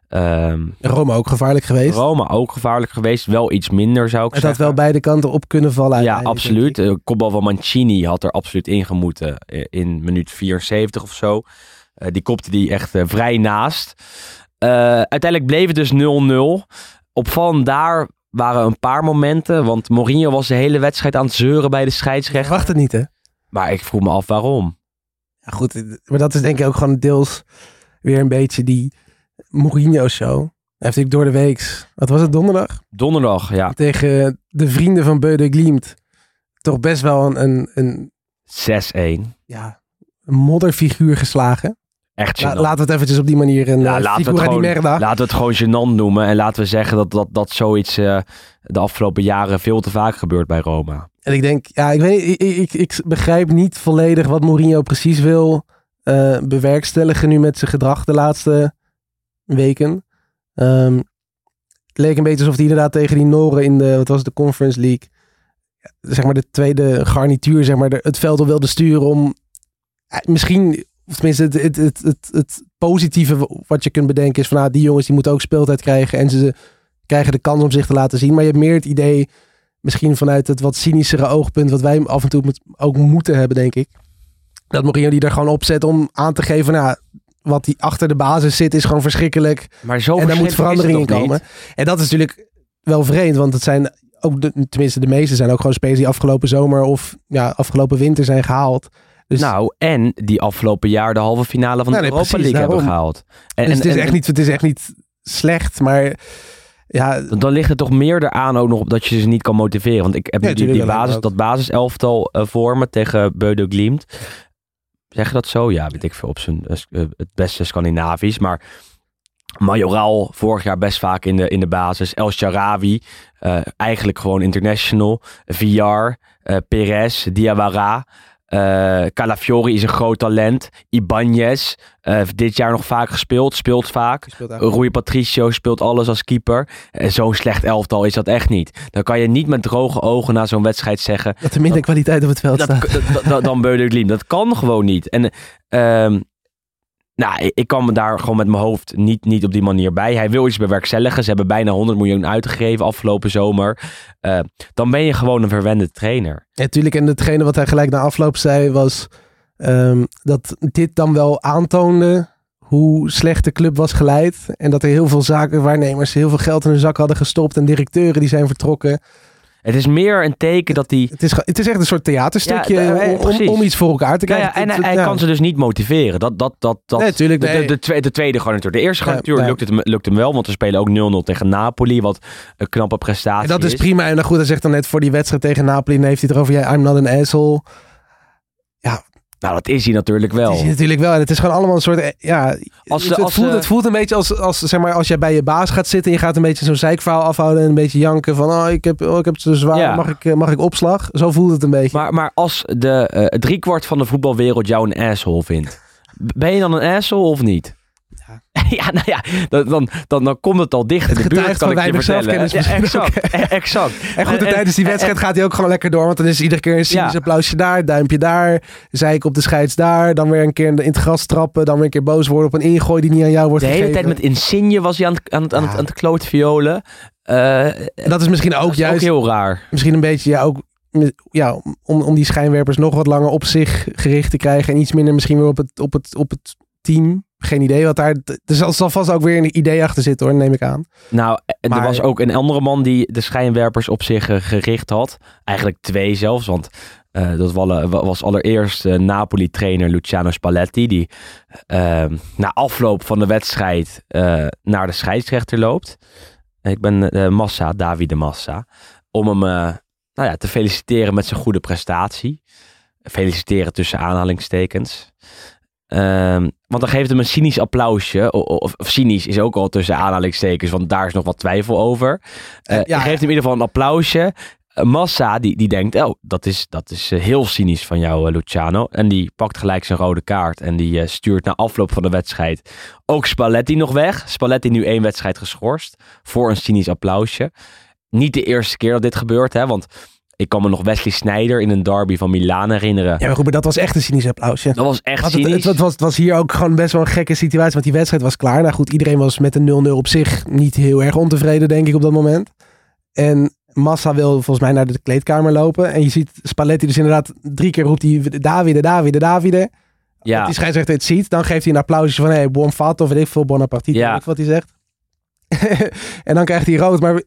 Ehm, Roma ook gevaarlijk geweest. Roma ook gevaarlijk geweest. Wel iets minder zou ik Het had zeggen. wel beide kanten op kunnen vallen. Ja, absoluut. ik. De kopbal van Mancini had er absoluut ingemoeten eh, in minuut 74 of zo. Eh, die kopte die echt eh, vrij naast. Eh, uiteindelijk bleef het dus 0-0. Opvallend daar waren een paar momenten. Want Mourinho was de hele wedstrijd aan het zeuren bij de Ik scheidsrechter. verwacht het niet, hè? Maar ik vroeg me af waarom. Ja, goed, maar dat is denk ik ook gewoon deels weer een beetje die Mourinho-show. Hij heeft natuurlijk door de week, wat was het, donderdag? Donderdag, ja. Tegen de vrienden van Beu de Glimt. Toch best wel een, een, een, 6-1. ja, een modderfiguur geslagen. Echt La- laten we het eventjes op die manier een Ja, ja, laten, we het gewoon, laten we het gewoon gênant noemen. En laten we zeggen dat, dat, dat zoiets eh, de afgelopen jaren veel te vaak gebeurt bij Roma. En ik denk, ja, ik weet ik, ik, ik begrijp niet volledig wat Mourinho precies wil eh, bewerkstelligen nu met zijn gedrag de laatste weken. Ehm, het leek een beetje alsof hij inderdaad tegen die Noren in de, wat was het, de Conference League, zeg maar de tweede garnituur, zeg maar, het veld op wilde sturen om eh, misschien, of tenminste het, het, het, het, het positieve wat je kunt bedenken is van, ah, die jongens die moeten ook speeltijd krijgen en ze krijgen de kans om zich te laten zien. Maar je hebt meer het idee misschien vanuit het wat cynischere oogpunt, wat wij af en toe moet- ook moeten hebben, denk ik. Dat Mourinho die er gewoon op zet om aan te geven, nou, wat die achter de basis zit, is gewoon verschrikkelijk. Maar zo en daar moet verandering in komen. niet? En dat is natuurlijk wel vreemd, want het zijn ook, de, tenminste de meeste zijn ook gewoon spelers die afgelopen zomer of ja, afgelopen winter zijn gehaald. Dus, Nou, en die afgelopen jaar de halve finale van de nee, Europa precies, League hebben gehaald. En, dus en, het, is en- echt niet, het is echt niet slecht, maar ja, dan ligt het toch meer eraan ook nog op dat je ze niet kan motiveren. Want ik heb Ja, die, basis, dat basiselftal eh voor me tegen Beude Glimt. Zeg je dat zo? Ja, weet ik veel op zijn eh, eh, het beste Scandinavisch. Maar Majoral vorig jaar best vaak in de, in de basis. El Sharawi, eigenlijk gewoon international. VR, Perez, Diawara. Eh Calafiori is een groot talent. Ibanez, eh, heeft dit jaar nog vaak gespeeld, speelt vaak. Rui Patricio speelt alles als keeper. En Zo'n slecht elftal is dat echt niet. Dan kan je niet met droge ogen na zo'n wedstrijd zeggen... dat er minder kwaliteit op het veld Dat, staat. dat- dan Beuder Glim. Dat kan gewoon niet. En ehm, nou, ik- kan me daar gewoon met mijn hoofd niet, niet op die manier bij. Hij wil iets bewerkstelligen. Ze hebben bijna 100 miljoen uitgegeven afgelopen zomer. Eh, dan ben je gewoon een verwende trainer. Ja, tuurlijk. En hetgene wat hij gelijk na afloop zei was ehm, dat dit dan wel aantoonde hoe slecht de club was geleid. En dat er heel veel zakenwaarnemers heel veel geld in hun zak hadden gestopt. En directeuren die zijn vertrokken. Het is meer een teken dat hij... Het is, het is echt een soort theaterstukje Ja, eh, om- om, iets voor elkaar te krijgen. ja, en hij, kan ze dus niet motiveren. Dat, dat, dat, dat, Nee, tuurlijk, de, de, nee. de, tweede, de tweede garnituur. De eerste garnituur lukt, het, hem- lukt hem wel. Want we spelen ook 0-0 tegen Napoli. Wat een knappe prestatie En dat is prima. En dan goed, hij zegt dan net voor die wedstrijd tegen Napoli. Heeft hij het erover, ja, I'm not an asshole. Nou, dat is hij natuurlijk wel. Dat is hij natuurlijk wel. En het is gewoon allemaal een soort, eh, ja... Als het, als voelt, het voelt een beetje als, als, zeg maar, als jij bij je baas gaat zitten en je gaat een beetje zo'n zeikverhaal afhouden en een beetje janken van, oh, ik heb, oh, ik heb het zo zwaar, Ja. mag, ik, eh, mag ik opslag? Zo voelt het een beetje. Maar, maar als de eh driekwart van de voetbalwereld jou een asshole vindt, ben je dan een asshole of niet? Ja, nou ja, dan, dan, dan, dan komt het al dicht in Het de buurt, kan ik je vertellen. Ja, exact, eh, exact. en goed, en tijdens die wedstrijd gaat hij ook gewoon lekker door, want dan is iedere keer een cynisch Ja. applausje daar, duimpje daar, zeik op de scheids daar, dan weer een keer in het gras trappen, dan weer een keer boos worden op een ingooi die niet aan jou wordt De hele gegeven. tijd met Insigne was hij aan het, aan het, aan het, Ja. aan het klootviolen. Eh, dat is misschien ook is juist ook heel raar. misschien een beetje ja, ook ja, om, om die schijnwerpers nog wat langer op zich gericht te krijgen en iets minder misschien weer op het, op het, op het team. Geen idee wat daar. Er zal, zal vast ook weer een idee achter zitten hoor, neem ik aan. Nou, eh, Maar- er was ook een andere man die de schijnwerpers op zich eh, gericht had. Eigenlijk twee zelfs, want eh, dat wa- was allereerst Napoli-trainer Luciano Spalletti, die na afloop van de wedstrijd naar de scheidsrechter loopt. Ik ben Massa, Davide Massa, om hem nou ja, te feliciteren met zijn goede prestatie. Feliciteren tussen aanhalingstekens. Ehm, want dan geeft hem een cynisch applausje. Of, of cynisch is ook al tussen aanhalingstekens, want daar is nog wat twijfel over. Eh, ja, geeft hem in ieder geval een applausje. Eh, Massa die, die denkt, oh, dat is, dat is eh, heel cynisch van jou, Luciano. En die pakt gelijk zijn rode kaart. En die stuurt na afloop van de wedstrijd ook Spalletti nog weg. Spalletti nu één wedstrijd geschorst voor een cynisch applausje. Niet de eerste keer dat dit gebeurt, hè, want ik kan me nog Wesley Sneijder in een derby van Milaan herinneren. Ja, maar goed, maar dat was echt een cynisch applausje. Dat was echt het, cynisch. het, het was, het was hier ook gewoon best wel een gekke situatie, want die wedstrijd was klaar. Nou goed, iedereen was met een 0-0 op zich niet heel erg ontevreden, denk ik, op dat moment. En Massa wil volgens mij naar de kleedkamer lopen. En je ziet Spalletti dus inderdaad drie keer roept hij Davide, Davide, Davide. Ja, die scheidsrechter het ziet, dan geeft hij een applausje van hey, buon fatto, weet ik veel, buona partita, Ja. wat hij zegt. en dan krijgt hij rood, maar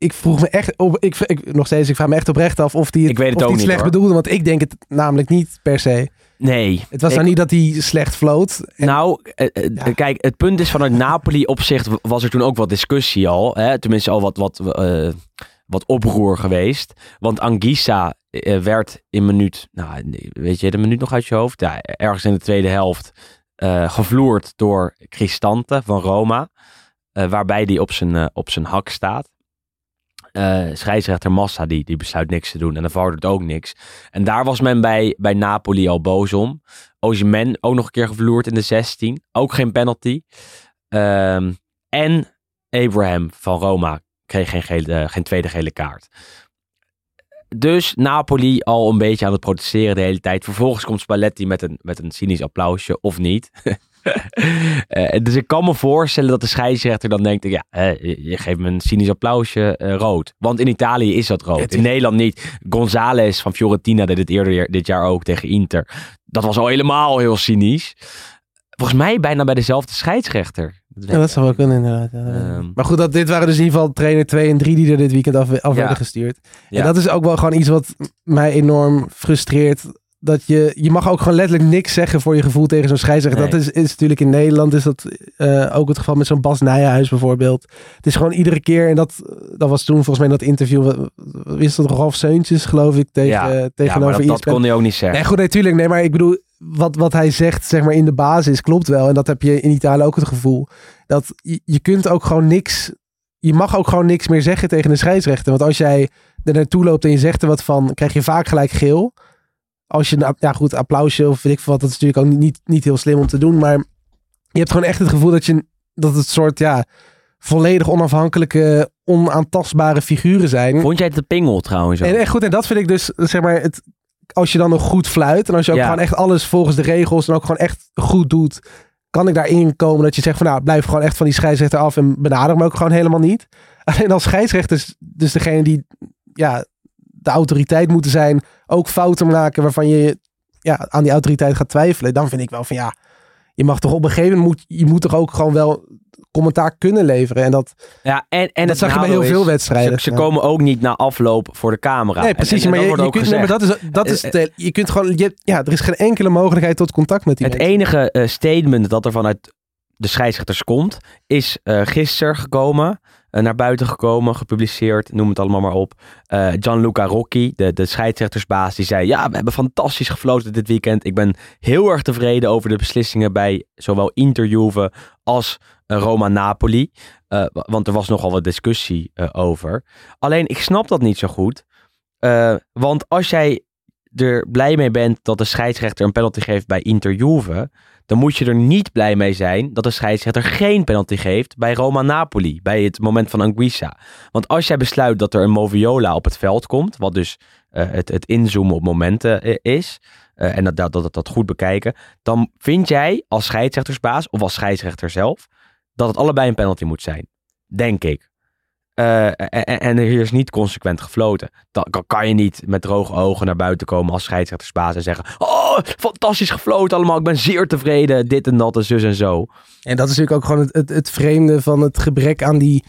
ik vroeg me echt, op, ik, ik, nog steeds, ik vraag me echt oprecht af of hij het, Ik weet het of het niet, slecht hoor. bedoelde, want ik denk het namelijk niet per se. nee. Het was Ik- nou niet dat hij slecht floot. En- Nou, eh, eh, Ja. kijk, het punt is vanuit Napoli opzicht w- was er toen ook wat discussie al. Hè? Tenminste al wat, wat, eh, wat oproer geweest. Want Anguissa werd in minuut, nou, weet je de minuut nog uit je hoofd? Ja, ergens in de tweede helft gevloerd door Cristante van Roma. waarbij die op zijn, op zijn hak staat. Eh scheidsrechter Massa die, die besluit niks te doen. En dan vordert ook niks. En daar was men bij, bij Napoli al boos om. Osimhen ook nog een keer gevloerd in de 16. Ook geen penalty. Ehm, en Abraham van Roma kreeg geen, gele, geen tweede gele kaart. Dus Napoli al een beetje aan het protesteren de hele tijd. Vervolgens komt Spalletti met een, met een cynisch applausje, of niet. Eh, dus ik kan me voorstellen dat de scheidsrechter dan denkt... Ja, je geeft me een cynisch applausje eh, rood. Want in Italië is dat rood. In Nederland niet. González van Fiorentina deed het eerder dit jaar ook tegen Inter. Dat was al helemaal heel cynisch. Volgens mij bijna bij dezelfde scheidsrechter. Ja, dat zou wel kunnen inderdaad. Ehm. maar goed, dat, dit waren dus in ieder geval trainer 2 en 3 die er dit weekend af, af Ja. werden gestuurd. Ja. En dat is ook wel gewoon iets wat mij enorm frustreert. Dat je, je mag ook gewoon letterlijk niks zeggen voor je gevoel tegen zo'n scheidsrechter. Nee. Dat is, is natuurlijk in Nederland is dat eh, ook het geval met zo'n Bas Nijhuis bijvoorbeeld. Het is gewoon iedere keer, en dat, dat was toen volgens mij in dat interview, is dat Ralf Seuntjes geloof ik, tegen, ja, eh, ja, tegenover maar dat, dat ESPN. kon hij ook niet zeggen. Nee, goed, natuurlijk. Nee, maar ik bedoel, wat, wat hij zegt, zeg maar, in de basis klopt wel. En dat heb je in Italië ook het gevoel. Dat je, je kunt ook gewoon niks. Je mag ook gewoon niks meer zeggen tegen een scheidsrechter. Want als jij er naartoe loopt en je zegt er wat van, krijg je vaak gelijk geel. Als je, ja goed, applausje of weet ik veel wat, dat is natuurlijk ook niet, niet heel slim om te doen. Maar je hebt gewoon echt het gevoel dat, je, dat het soort, ja, volledig onafhankelijke, onaantastbare figuren zijn. Vond jij het te pingel trouwens? ook? En echt goed, en dat vind ik dus, zeg maar, het, als je dan nog goed fluit en als je ook Ja. gewoon echt alles volgens de regels en ook gewoon echt goed doet, kan ik daarin komen dat je zegt van nou, blijf gewoon echt van die scheidsrechter af en benader me ook gewoon helemaal niet. Alleen als scheidsrechters, dus degene die ja, de autoriteit moeten zijn, ook fouten maken waarvan je ja, aan die autoriteit gaat twijfelen, dan vind ik wel van ja, je mag toch op een gegeven moment, moet, je moet toch ook gewoon wel commentaar kunnen leveren. En dat, Ja, en, en dat zag je bij heel veel wedstrijden. Ze, ze Ja. komen ook niet na afloop voor de camera. Nee, precies. En, en, en maar je, nee, maar dat is, dat is Eh, de- je kunt gewoon, je, ja, er is geen enkele mogelijkheid tot contact met die Het mensen. enige eh, statement dat er vanuit de scheidsrechters komt, is eh gisteren gekomen, eh, naar buiten gekomen, gepubliceerd, noem het allemaal maar op. Eh, Gianluca Rocchi, de, de scheidsrechtersbaas, die zei: Ja, we hebben fantastisch gefloten dit weekend. Ik ben heel erg tevreden over de beslissingen bij zowel Inter Juve als eh, Roma-Napoli. Eh, wa- want er was nogal wat discussie eh, over. Alleen, ik snap dat niet zo goed. Eh, want als jij er blij mee bent dat de scheidsrechter een penalty geeft bij Inter Juve, dan moet je er niet blij mee zijn dat de scheidsrechter geen penalty geeft bij Roma-Napoli, bij het moment van Anguissa. Want als jij besluit dat er een Moviola op het veld komt, wat dus eh, het, het inzoomen op momenten eh, is, eh, en dat, dat, dat, dat goed bekijken, dan vind jij als scheidsrechtersbaas of als scheidsrechter zelf dat het allebei een penalty moet zijn. Denk ik. En, hier is niet consequent gefloten. Dan kan je niet met droge ogen naar buiten komen als scheidsrechtersbaas en zeggen: Oh, fantastisch gefloten allemaal. Ik ben zeer tevreden. Dit en dat en zus en zo. En dat is natuurlijk ook gewoon het, het, het vreemde van het gebrek aan die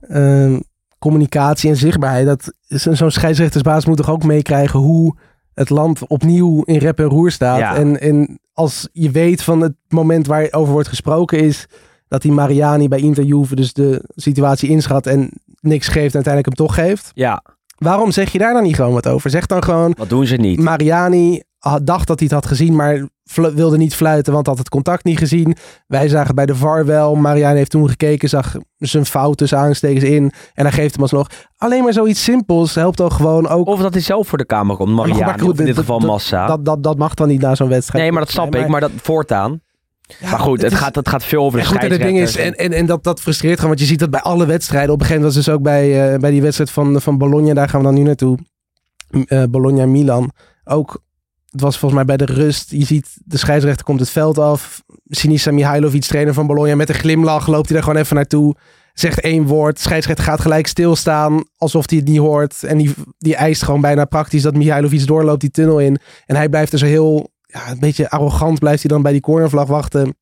ehm, communicatie en zichtbaarheid. Dat zo- zo'n scheidsrechtersbaas moet toch ook meekrijgen hoe het land opnieuw in rep en roer staat. Ja. En, en als je weet van het moment waar over wordt gesproken is dat die Mariani bij Inter Juve dus de situatie inschat en niks geeft en uiteindelijk hem toch geeft. Ja, Waarom zeg je daar dan niet gewoon wat over? Zeg dan gewoon, wat doen ze niet? Mariani dacht dat hij het had gezien, maar wilde niet fluiten, want had het contact niet gezien. Wij zagen bij de VAR wel. Mariani heeft toen gekeken, zag zijn fout tussen aanstekens in. En hij geeft hem alsnog. Alleen maar zoiets simpels helpt dan gewoon ook. Of dat hij zelf voor de kamer komt, Mariani, maar goed, in dit dat- geval dat- Massa. Dat, dat, dat mag dan niet na zo'n wedstrijd. nee, maar dat snap Nee, ik. Maar dat voortaan. maar goed, het, is- gaat, het gaat veel over de En goed, en het ding is, en, en, en dat, dat frustreert gewoon, want je ziet dat bij alle wedstrijden. Op een gegeven moment was dus ook bij, eh, bij die wedstrijd van, van Bologna, daar gaan we dan nu naartoe. Eh, Bologna-Milan. Ook, het was volgens mij bij de rust. Je ziet, de scheidsrechter komt het veld af. Sinisa Mihailovic, trainer van Bologna, met een glimlach loopt hij daar gewoon even naartoe. Zegt één woord. Scheidsrechter gaat gelijk stilstaan, alsof hij het niet hoort. En die, die eist gewoon bijna praktisch dat Mihailovic doorloopt die tunnel in. En hij blijft zo heel, ja, een beetje arrogant blijft hij dan bij die cornervlag wachten.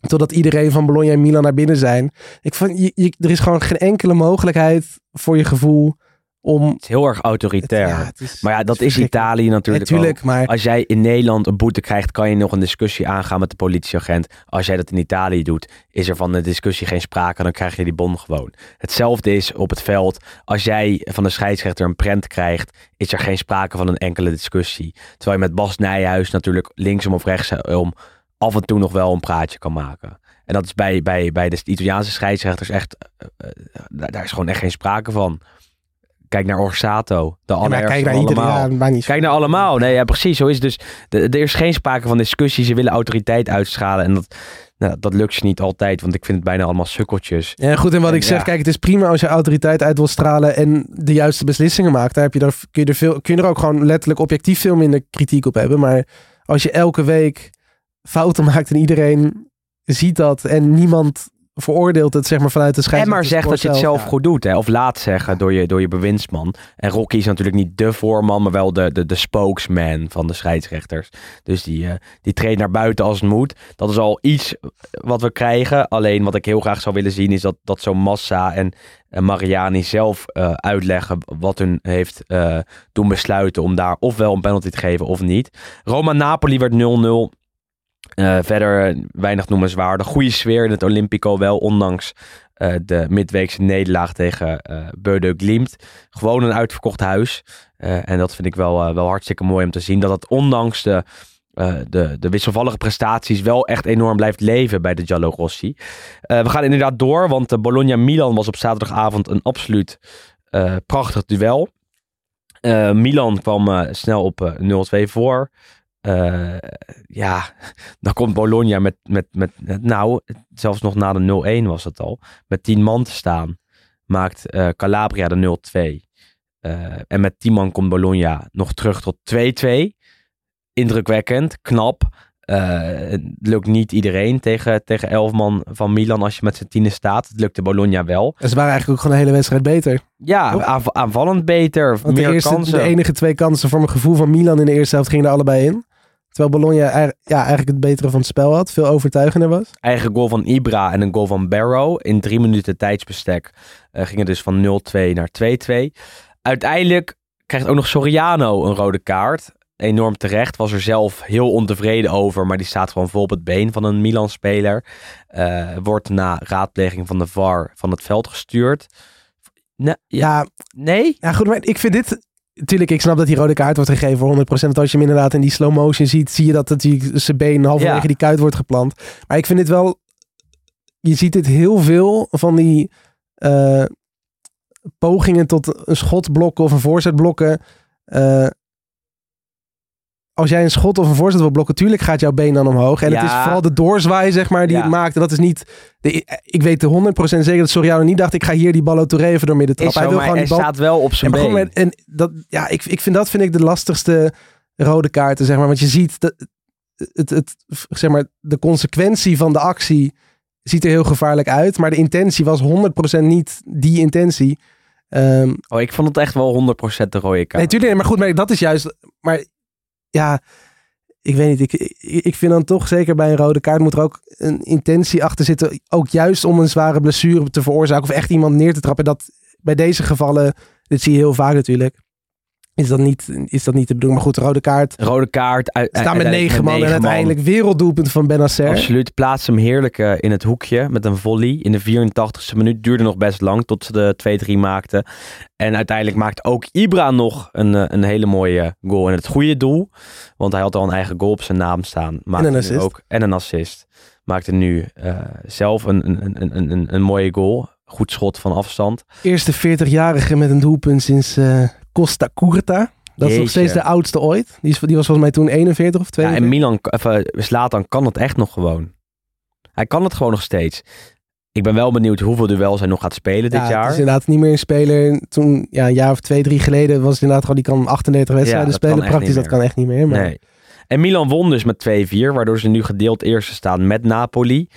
Totdat iedereen van Bologna en Milan naar binnen zijn. Ik vond, je, je- er is gewoon geen enkele mogelijkheid voor je gevoel om... Het is heel erg autoritair. Ja, het is- maar ja, dat is. Italië natuurlijk Natuurlijk, ook. maar Als jij in Nederland een boete krijgt, kan je nog een discussie aangaan met de politieagent. Als jij dat in Italië doet, is er van de discussie geen sprake. Dan krijg je die bon gewoon. Hetzelfde is op het veld. Als jij van de scheidsrechter een prent krijgt, is er geen sprake van een enkele discussie. Terwijl je met Bas Nijhuis natuurlijk linksom of rechtsom af en toe nog wel een praatje kan maken. En dat is bij, bij, bij de Italiaanse scheidsrechters echt, eh, eh, daar is gewoon echt geen sprake van. Kijk naar Orsato, de Ja, maar kijk naar iedereen. allemaal. Ja, niet Kijk naar allemaal. Nee, ja, precies. Zo is het dus. De- Er is geen sprake van discussie. Ze willen autoriteit uitstralen. En dat, nou, dat lukt ze niet altijd. Want ik vind het bijna allemaal sukkeltjes. Ja, goed. En wat En ik zeg, ja. kijk, het is prima als je autoriteit uit wil stralen en de juiste beslissingen maakt. Daar heb je er, kun, je er veel, kun je er ook gewoon letterlijk objectief veel minder kritiek op hebben. Maar als je elke week fouten maakt en iedereen ziet dat en niemand veroordeelt het zeg maar vanuit de En scheidsrechter. maar zeg dat je het zelf Ja. goed doet. Hè? Of laat zeggen door je, door je bewindsman. En Rocky is natuurlijk niet de voorman, maar wel de, de, de spokesman van de scheidsrechters. Dus die, eh, die treedt naar buiten als het moet. Dat is al iets wat we krijgen. Alleen wat ik heel graag zou willen zien is dat, dat zo'n Massa en, en Mariani zelf eh, uitleggen wat hun heeft eh, doen besluiten om daar ofwel een penalty te geven of niet. Roma-Napoli werd 0-0. Eh, verder eh, weinig noemenswaardig. Goede sfeer in het Olympico wel, ondanks eh, de midweekse nederlaag tegen eh Beude Glimt. Gewoon een uitverkocht huis. En dat vind ik wel, wel hartstikke mooi om te zien. Dat het ondanks de, de, de wisselvallige prestaties wel echt enorm blijft leven bij de Giallo Rossi. We gaan inderdaad door, want de Bologna-Milan was op zaterdagavond een absoluut prachtig duel. Milan kwam snel op eh, 0-2 voor. Eh, ja, dan komt Bologna met, met, met, nou, zelfs nog na de 0-1 was het al, met 10 man te staan. Maakt eh, Calabria de 0-2. Eh, en met 10 man komt Bologna nog terug tot 2-2. Indrukwekkend, knap. Het lukt niet iedereen tegen, tegen 11 man van Milan als je met z'n tienen staat. Het lukte Bologna wel. En ze waren eigenlijk ook gewoon de hele wedstrijd beter. Ja, aanv- aanvallend beter, Want de, meer eerste, kansen. de enige twee kansen voor mijn gevoel van Milan in de eerste helft gingen er allebei in. Terwijl Bologna ja, eigenlijk het betere van het spel had. Veel overtuigender was. eigen goal van Ibra en een goal van Barrow. In drie minuten tijdsbestek eh, ging het dus van 0-2 naar 2-2. Uiteindelijk krijgt ook nog Soriano een rode kaart. Enorm terecht. Was er zelf heel ontevreden over. Maar die staat gewoon vol op het been van een Milan-speler. Eh, wordt na raadpleging van de VAR van het veld gestuurd. Nee? Ja, Ja, nee? ja goed, maar ik vind dit... Tuurlijk, ik snap dat die rode kaart wordt gegeven voor 100%. Want als je hem inderdaad in die slow motion ziet, zie je dat het die, zijn been halverwege Ja. die kuit wordt geplant. Maar ik vind dit wel... Je ziet dit heel veel van die eh, pogingen tot een schot blokken of een voorzet blokken. Als jij een schot of een voorzet wil blokken, tuurlijk gaat jouw been dan omhoog. En het is vooral de doorzwaai, zeg maar, die Ja. het maakt. En dat is niet... De, ik weet de 100% zeker dat Soriano niet dacht, ik ga hier die Ballo Touré even door midden trappen. zo, Hij wil maar gewoon hij die bal... staat wel op zijn been. met- en dat, ja, ik, ik vind dat vind ik de lastigste rode kaarten, zeg maar. Want je ziet dat het, het, zeg maar, de consequentie van de actie ziet er heel gevaarlijk uit. Maar de intentie was 100% niet die intentie. Ehm Oh, ik vond het echt wel 100% de rode kaart. nee, tuurlijk, maar goed, maar dat is juist. Maar ja, ik weet niet. Ik, ik, vind dan toch, zeker bij een rode kaart, moet er ook een intentie achter zitten. Ook juist om een zware blessure te veroorzaken. Of echt iemand neer te trappen. Dat bij deze gevallen, dit zie je heel vaak natuurlijk. Is dat niet, is dat niet de bedoeling? Maar goed, rode kaart. Rode kaart. uit- Staan met negen man en uiteindelijk werelddoelpunt van Benacer. Absoluut. Plaats hem heerlijk eh, in het hoekje met een volley. In de 84ste minuut duurde nog best lang tot ze de 2-3 maakten. En uiteindelijk maakt ook Ibra nog een, eh, een hele mooie goal in het goede doel. Want hij had al een eigen goal op zijn naam staan. Maakte een assist. Ook, en een assist. Maakte nu eh, zelf een, een, een, een, een, mooie goal. Goed schot van afstand. Eerste 40-jarige met een doelpunt sinds eh, Costa Curta. Dat is nog steeds de oudste ooit. Die, is, die was volgens mij toen 41 of Ja, 42. en Milan, even, Zlatan kan het echt nog gewoon. Hij kan het gewoon nog steeds. Ik ben wel benieuwd hoeveel duels hij nog gaat spelen dit Ja, jaar. Het is inderdaad niet meer een speler. Toen, ja, een jaar of twee, drie geleden was het inderdaad gewoon, die kan 38 wedstrijden spelen. Praktisch, dat kan echt niet meer. Maar Nee. En Milan won dus met 2-4, waardoor ze nu gedeeld eerste staan met Napoli.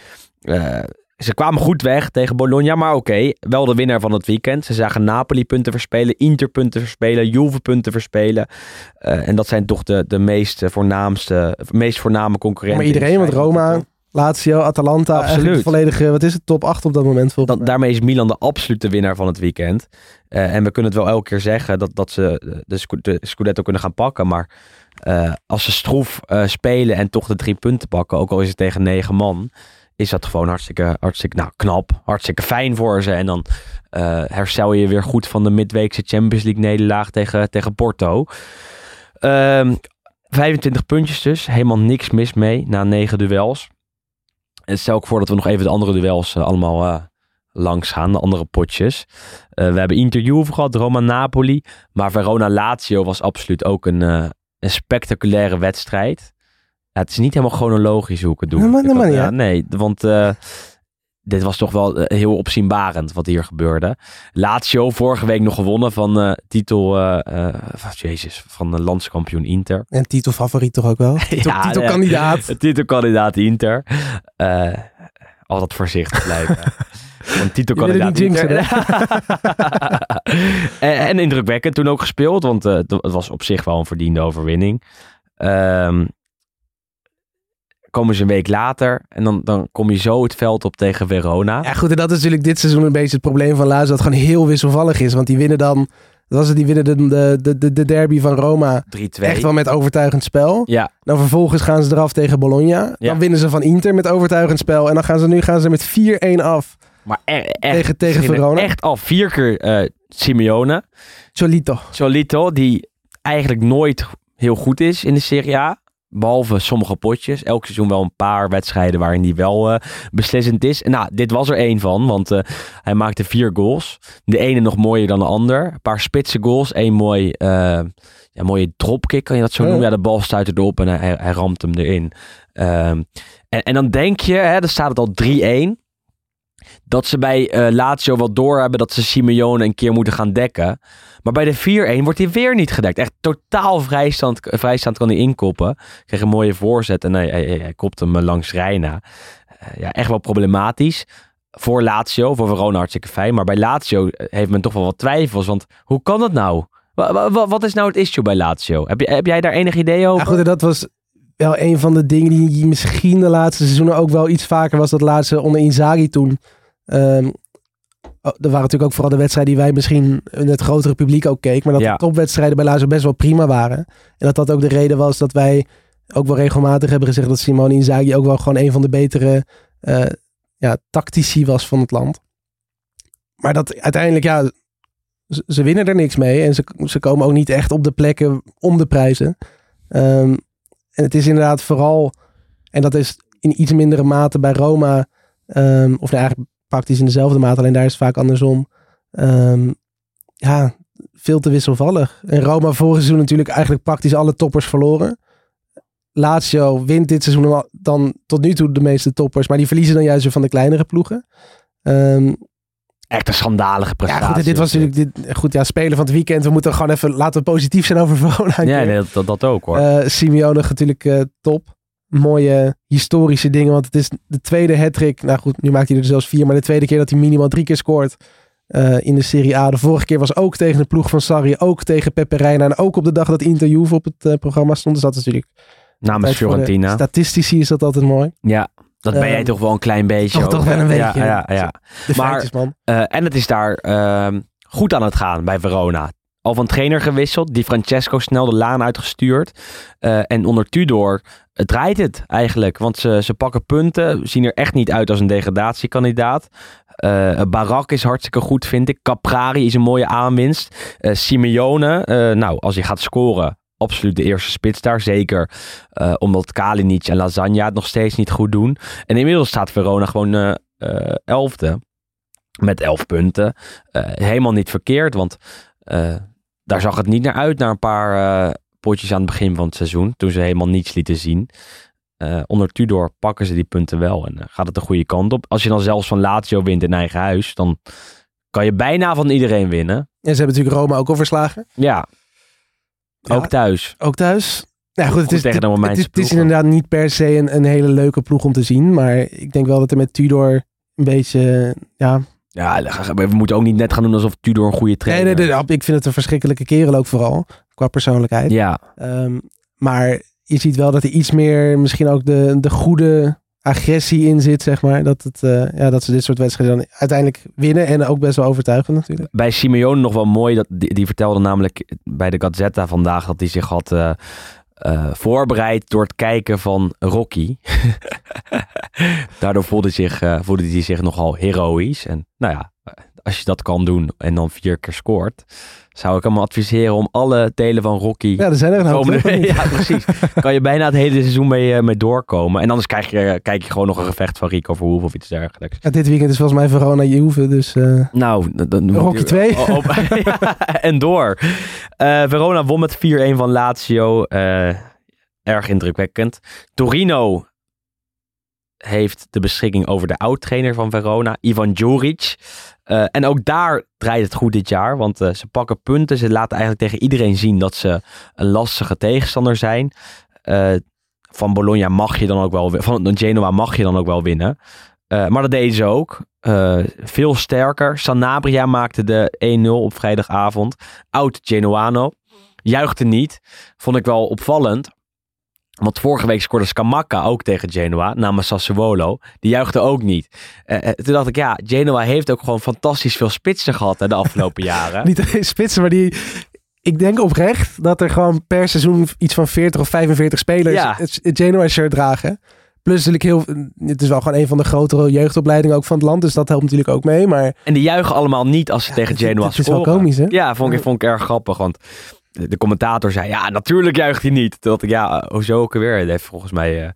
Eh, ze kwamen goed weg tegen Bologna, maar oké, wel de winnaar van het weekend. Ze zagen Napoli punten verspelen, Inter punten verspelen, Juve punten verspelen. Eh, en dat zijn toch de, de meest voornaamste, meest voorname concurrenten. Maar iedereen, want Roma, Lazio, Atalanta, Absoluut. volledige, wat is het, top 8 op dat moment. volgens mij. daarmee is Milan de absolute winnaar van het weekend. Eh, en we kunnen het wel elke keer zeggen dat, dat ze de, de Scudetto kunnen gaan pakken. Maar eh, als ze stroef eh, spelen en toch de drie punten pakken, ook al is het tegen negen man, is dat gewoon hartstikke, hartstikke nou, knap. Hartstikke fijn voor ze. En dan eh, herstel je weer goed van de midweekse Champions League nederlaag tegen, tegen Porto. Ehm, 25 puntjes dus. Helemaal niks mis mee na negen duels. En stel ik voor dat we nog even de andere duels eh, allemaal eh, langs gaan. De andere potjes. We hebben Inter Juve gehad, Roma-Napoli. Maar Verona-Lazio was absoluut ook een, een spectaculaire wedstrijd. Ja, het is niet helemaal chronologisch hoe ik het doe. Nee, maar- Ik nee, had- ja, nee, want eh, dit was toch wel eh, heel opzienbarend wat hier gebeurde. Lazio vorige week nog gewonnen van eh, titel, eh, eh, van- jezus, van de landskampioen Inter. En titelfavoriet toch ook wel? Titel, Ja, titelkandidaat. Titelkandidaat Inter. Eh, altijd voorzichtig blijven. Titelkandidaat Inter. en, en indrukwekkend toen ook gespeeld, want eh, het was op zich wel een verdiende overwinning. Ehm, komen ze een week later en dan, dan kom je zo het veld op tegen Verona. Ja goed, en dat is natuurlijk dit seizoen een beetje het probleem van Lazio. Dat het gewoon heel wisselvallig is. Want die winnen dan, wat was het, die winnen de, de, de, de, de derby van Roma 3-2. echt wel met overtuigend spel. Ja, Dan vervolgens gaan ze eraf tegen Bologna. Ja. Dan winnen ze van Inter met overtuigend spel. En dan gaan ze nu gaan ze met 4-1 af maar e- echt, tegen, tegen Verona. echt al vier keer eh, Simeone. Cholito. Solito, die eigenlijk nooit heel goed is in de Serie A. Behalve sommige potjes. Elk seizoen wel een paar wedstrijden waarin hij wel eh, beslissend is. En nou, dit was er één van, want eh, hij maakte vier goals. De ene nog mooier dan de ander. Een paar spitse goals. Eén mooi, eh, ja, mooie dropkick, kan je dat zo noemen? Ja, de bal stuit erop en hij, hij, ramt hem erin. Ehm, en, en dan denk je, hè, dan staat het al 3-1. Dat ze bij eh Lazio wel doorhebben dat ze Simeone een keer moeten gaan dekken. Maar bij de 4-1 wordt hij weer niet gedekt. Echt totaal vrijstand, vrijstand kan hij inkoppen. Kreeg een mooie voorzet en hij, hij, hij, kopt hem eh, langs Reina. Eh, ja, echt wel problematisch. Voor Lazio, voor Verona hartstikke fijn. Maar bij Lazio heeft men toch wel wat twijfels. Want hoe kan dat nou? Wa- wa- wa- Wat is nou het issue bij Lazio? Heb, heb jij daar enig idee over? Ja, goed, dat was wel een van de dingen die misschien de laatste seizoenen ook wel iets vaker was. Dat laatste onder Inzaghi toen. Ehm, oh, er waren natuurlijk ook vooral de wedstrijden die wij misschien in het grotere publiek ook keken. Maar dat Ja. de topwedstrijden bij Lazio best wel prima waren. En dat dat ook de reden was dat wij ook wel regelmatig hebben gezegd dat Simone Inzaghi ook wel gewoon een van de betere eh, ja, tactici was van het land. Maar dat uiteindelijk, ja, ze, ze winnen er niks mee. En ze, ze komen ook niet echt op de plekken om de prijzen. Ehm, en het is inderdaad vooral, en dat is in iets mindere mate bij Roma, ehm, of nou eigenlijk praktisch in dezelfde mate, alleen daar is het vaak andersom. Ehm, ja, veel te wisselvallig. En Roma vorig seizoen natuurlijk eigenlijk praktisch alle toppers verloren. Lazio wint dit seizoen dan tot nu toe de meeste toppers, maar die verliezen dan juist weer van de kleinere ploegen. Ehm, Echt een schandalige ja, prestatie. goed, en dit was natuurlijk dit, goed, ja, spelen van het weekend. We moeten gewoon even laten we positief zijn over Verona. Ja, nee, dat, dat, ook hoor. Eh, Simeone natuurlijk eh, top. Mooie historische dingen, want het is de tweede hat-trick. Nou goed, nu maakt hij er zelfs vier, maar de tweede keer dat hij minimaal drie keer scoort eh, in de Serie A. De vorige keer was ook tegen de ploeg van Sarri, ook tegen Pepe Reina en ook op de dag dat Inter Juve op het eh, programma stond. Dus dat is natuurlijk Namens Fiorentina. Statistici is dat altijd mooi. Ja, dat ben jij Ehm, toch wel een klein beetje. toch- toch wel een hè? Ja, beetje. ja, ja. De Maar- feitjes, man. Eh, en het is daar ehm, goed aan het gaan bij Verona. Al van trainer gewisseld, die Francesco snel de laan uitgestuurd. Eh, en onder Tudor draait het eigenlijk. Want ze, ze pakken punten, zien er echt niet uit als een degradatiekandidaat. Eh Barak is hartstikke goed, vind ik. Caprari is een mooie aanwinst. Eh, Simeone, nou, als hij gaat scoren, absoluut de eerste spits daar. Zeker omdat Kalinic en Lasagna het nog steeds niet goed doen. En inmiddels staat Verona gewoon eh, eh, elfde. Met elf punten. Helemaal niet verkeerd, want daar zag het niet naar uit na een paar eh, potjes aan het begin van het seizoen. Toen ze helemaal niets lieten zien. Eh, onder Tudor pakken ze die punten wel en eh, gaat het de goede kant op. Als je dan zelfs van Lazio wint in eigen huis, dan kan je bijna van iedereen winnen. En ze hebben natuurlijk Roma ook al verslagen. Ja, Ja. ook thuis. Ook thuis. Nou goed, het is, het, is, het is inderdaad niet per se een, een hele leuke ploeg om te zien. Maar ik denk wel dat er met Tudor een beetje... Ja, Ja, we moeten ook niet net gaan doen alsof Tudor een goede nee, trainer nee, nee, ik vind het een verschrikkelijke kerel ook vooral. Qua persoonlijkheid. Ja, Ehm, maar je ziet wel dat er iets meer misschien ook de, de goede agressie in zit, zeg maar. Dat, het, eh, ja, dat ze dit soort wedstrijden dan uiteindelijk winnen. En ook best wel overtuigend natuurlijk. bij Simeone nog wel mooi. Dat, die, die vertelde namelijk bij de Gazzetta vandaag dat hij zich had eh, eh, voorbereid door het kijken van Rocky. Daardoor voelde zich, eh, voelde hij zich nogal heroïs. En nou ja, als je dat kan doen en dan vier keer scoort, zou ik hem adviseren om alle delen van Rocky Ja, er zijn er een hoop, ja, precies. Kan je bijna het hele seizoen mee, eh, mee doorkomen. En anders krijg je, kijk je gewoon nog een gevecht van Rico Verhoeven of iets dergelijks. Ja, dit weekend is volgens mij Verona Juve, dus eh, Nou, dan- Rocky 2. Oh, oh, ja, en door. Eh, Verona won met 4-1 van Lazio. Eh, erg indrukwekkend. Torino heeft de beschikking over de oud-trainer van Verona, Ivan Juric. Eh, en ook daar draait het goed dit jaar, want eh, ze pakken punten. Ze laten eigenlijk tegen iedereen zien dat ze een lastige tegenstander zijn. Eh, van Bologna mag je dan ook wel, van Genoa mag je dan ook wel winnen. Maar dat deden ze ook. Veel sterker. Sanabria maakte de 1-0 op vrijdagavond. Oud Genoano. Juichte niet. Vond ik wel opvallend. Want vorige week scoorde Scamacca ook tegen Genoa, namens Sassuolo. Die juichte ook niet. Eh, eh, toen dacht ik, ja, Genoa heeft ook gewoon fantastisch veel spitsen gehad hè, de afgelopen jaren. niet alleen spitsen, maar die... Ik denk oprecht dat er gewoon per seizoen iets van 40 of 45 spelers Ja. het, Genoa-shirt dragen. Plus natuurlijk heel... Het is wel gewoon een van de grotere jeugdopleidingen ook van het land, dus dat helpt natuurlijk ook mee. Maar En die juichen allemaal niet als ze Ja, tegen Genoa het is wel scoren. komisch, hè? Ja, vond ik, vond ik erg grappig. Want de commentator zei, ja, natuurlijk juicht hij niet. Toen ik, ja, hoezo ook weer? Hij heeft volgens mij eh,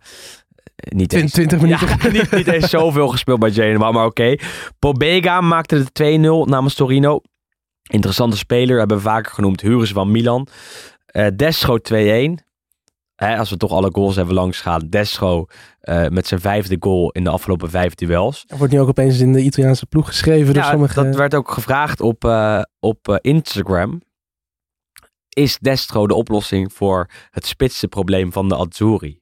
niet eens... 20 minuten. Ja, niet, niet eens zoveel gespeeld bij Genoa, maar oké. Pobega maakte de 2-0 namens Torino. Interessante speler, hebben we vaker genoemd. Huris van Milan. Eh Destro 2-1. Hè, als we toch alle goals hebben langs gaan. Destro eh, met zijn vijfde goal in de afgelopen vijf duels. Er wordt nu ook opeens in de Italiaanse ploeg geschreven door sommige... dat werd ook gevraagd op, eh, op Instagram. Is Destro de oplossing voor het spitste probleem van de Azzurri?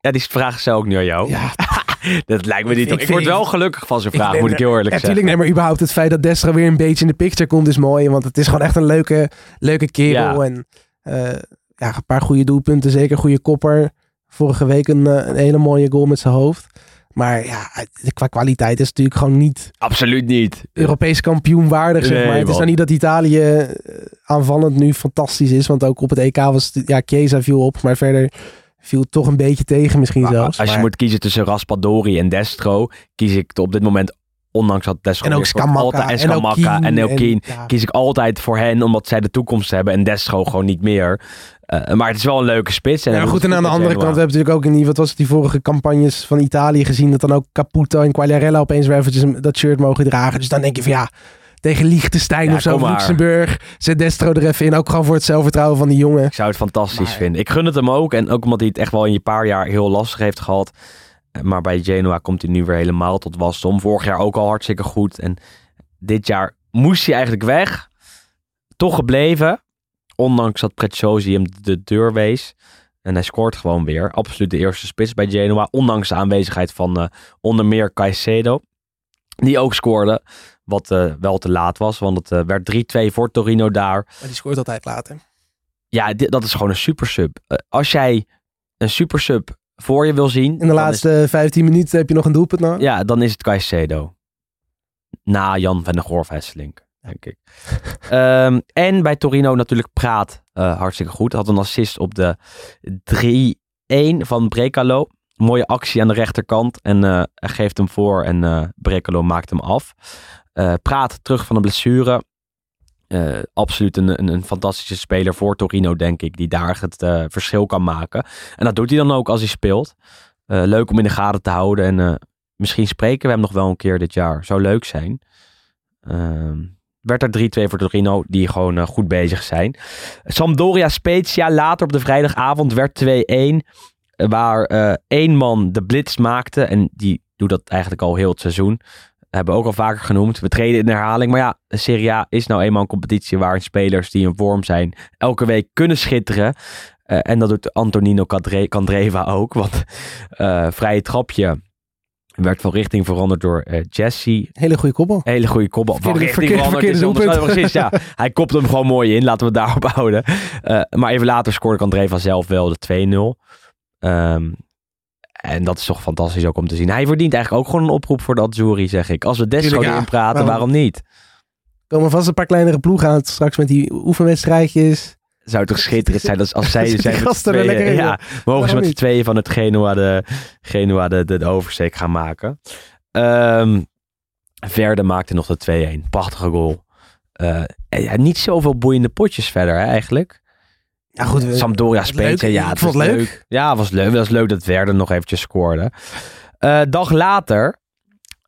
Ja, die vraag stel ook nu aan jou. Ja, Dat lijkt me niet. Ik Ik, word wel gelukkig van zijn vraag, moet ik heel eerlijk zeggen. tuurlijk. Nee, maar überhaupt het feit dat Destra weer een beetje in de picture komt is mooi. Want het is gewoon echt een leuke, leuke kerel. Ja. En eh, ja, een paar goede doelpunten. Zeker goede kopper. Vorige week een, eh, een hele mooie goal met zijn hoofd. Maar ja, qua kwaliteit is het natuurlijk gewoon niet Absoluut niet. Europees kampioen waardig, zeg Nee, maar. Het is nou niet dat Italië eh, aanvallend nu fantastisch is. Want ook op het EK was ja, Chiesa viel op. Maar verder viel het toch een beetje tegen misschien Maar zelfs. als je moet kiezen tussen Raspadori en Destro, kies ik op dit moment, ondanks dat Destro en altijd, en Scamacca en ja. kies ik altijd voor hen, omdat zij de toekomst hebben en Destro gewoon niet meer. Eh, maar het is wel een leuke spits. En Ja, goed, en aan de andere kant, we hebben natuurlijk ook in die, wat was het, die vorige campagnes van Italië gezien, dat dan ook Caputo en Quagliarella opeens weer eventjes dat shirt mogen dragen. Dus dan denk je van ja, tegen Liechtenstein Ja, of zo. Luxemburg, zet Destro er even in. Ook gewoon voor het zelfvertrouwen van die jongen. Ik zou het fantastisch Maar- vinden. Ik gun het hem ook. En ook omdat hij het echt wel in een paar jaar heel lastig heeft gehad. Maar bij Genoa komt hij nu weer helemaal tot wasdom. Vorig jaar ook al hartstikke goed. En dit jaar moest hij eigenlijk weg. Toch gebleven. Ondanks dat Preziosi hem de deur wees. En hij scoort gewoon weer. Absoluut de eerste spits bij Genoa. Ondanks de aanwezigheid van eh, onder meer Caicedo. Die ook scoorde. Wat eh, wel te laat was. Want het eh, werd 3-2 voor Torino daar. Maar die scoort altijd later. Ja, dit, dat is gewoon een supersub. Eh, als jij een supersub voor je wil zien. In de laatste 15 minuten heb je nog een doelpunt. Is, ja, dan is het Caicedo. Na Jan van der Gorf Hesselink, denk ik. Ehm, en bij Torino natuurlijk Praat eh, hartstikke goed. Had een assist op de 3-1 van Brekalo. Mooie actie aan de rechterkant. En hij geeft hem voor en eh Brekalo maakt hem af. Praat terug van de blessure. Eh, absoluut een, een, een fantastische speler voor Torino, denk ik. Die daar het eh, verschil kan maken. En dat doet hij dan ook als hij speelt. Eh, leuk om in de gaten te houden. En misschien spreken we hem nog wel een keer dit jaar. Zou leuk zijn. Ehm, werd er 3-2 voor Torino, die gewoon goed bezig zijn. Sampdoria Spezia later op de vrijdagavond werd 2-1. eh, Waar één man de blitz maakte. En die doet dat eigenlijk al heel het seizoen. Hebben we ook al vaker genoemd. We treden in herhaling. Maar ja, de Serie A is nou eenmaal een competitie waarin spelers die in vorm zijn elke week kunnen schitteren. Eh, en dat doet Antonino Candre- Candreva ook. Want eh, vrije trapje werd van richting veranderd door eh, Jesse. Hele goede koppel. Hele goede kopbal. Van Verkeerde- richting verkeerde- veranderd verkeerde. Precies, ja. Hij kopt hem gewoon mooi in. Laten we het daarop houden. Maar even later scoorde Candreva zelf wel de 2-0. Ehm, en dat is toch fantastisch ook om te zien. Hij verdient eigenlijk ook gewoon een oproep voor de Azzurri, zeg ik. Als we Desco ja. erin praten, Waarom? waarom niet? Er komen vast een paar kleinere ploegen aan straks met die oefenwedstrijdjes. Zou toch schitterend zijn als, als zij zijn gasten tweeën- lekker in, ja, mogen ze met z'n tweeën van het Genua de, Genua de, de, de oversteek gaan maken. Ehm, Verde maakte nog de 2-1. Prachtige goal. En ja, niet zoveel boeiende potjes verder hè, eigenlijk. Ja, goed. we- Sampdoria het speelt. Ja, het vond was het leuk. Ja, het was leuk. Het was leuk dat Verde nog eventjes scoorde. Eh, dag later,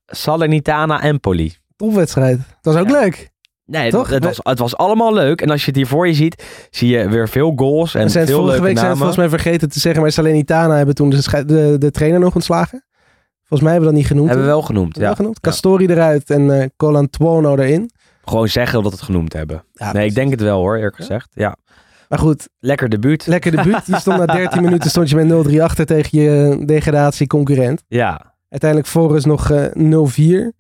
Salernitana Empoli. Topwedstrijd. Dat was ook Ja. leuk. Nee, Toch? Het, was, het was allemaal leuk. En als je het hier voor je ziet, zie je weer veel goals en zijn het veel vorige leuke week zijn we namen. volgens mij vergeten te zeggen, maar Salernitana hebben toen de, de, de trainer nog ontslagen. Volgens mij hebben we dat niet genoemd. Hebben we wel genoemd. Wel Ja. genoemd. Castori eruit en eh Colantuono erin. Gewoon zeggen dat we het genoemd hebben. Ja, nee, ik denk het wel hoor, eerlijk gezegd. Ja. Maar goed, Lekker debuut. lekker debuut. Je stond na 13 minuten stond je met 0-3 achter tegen je degradatieconcurrent. Ja. Uiteindelijk voor is nog eh 0-4.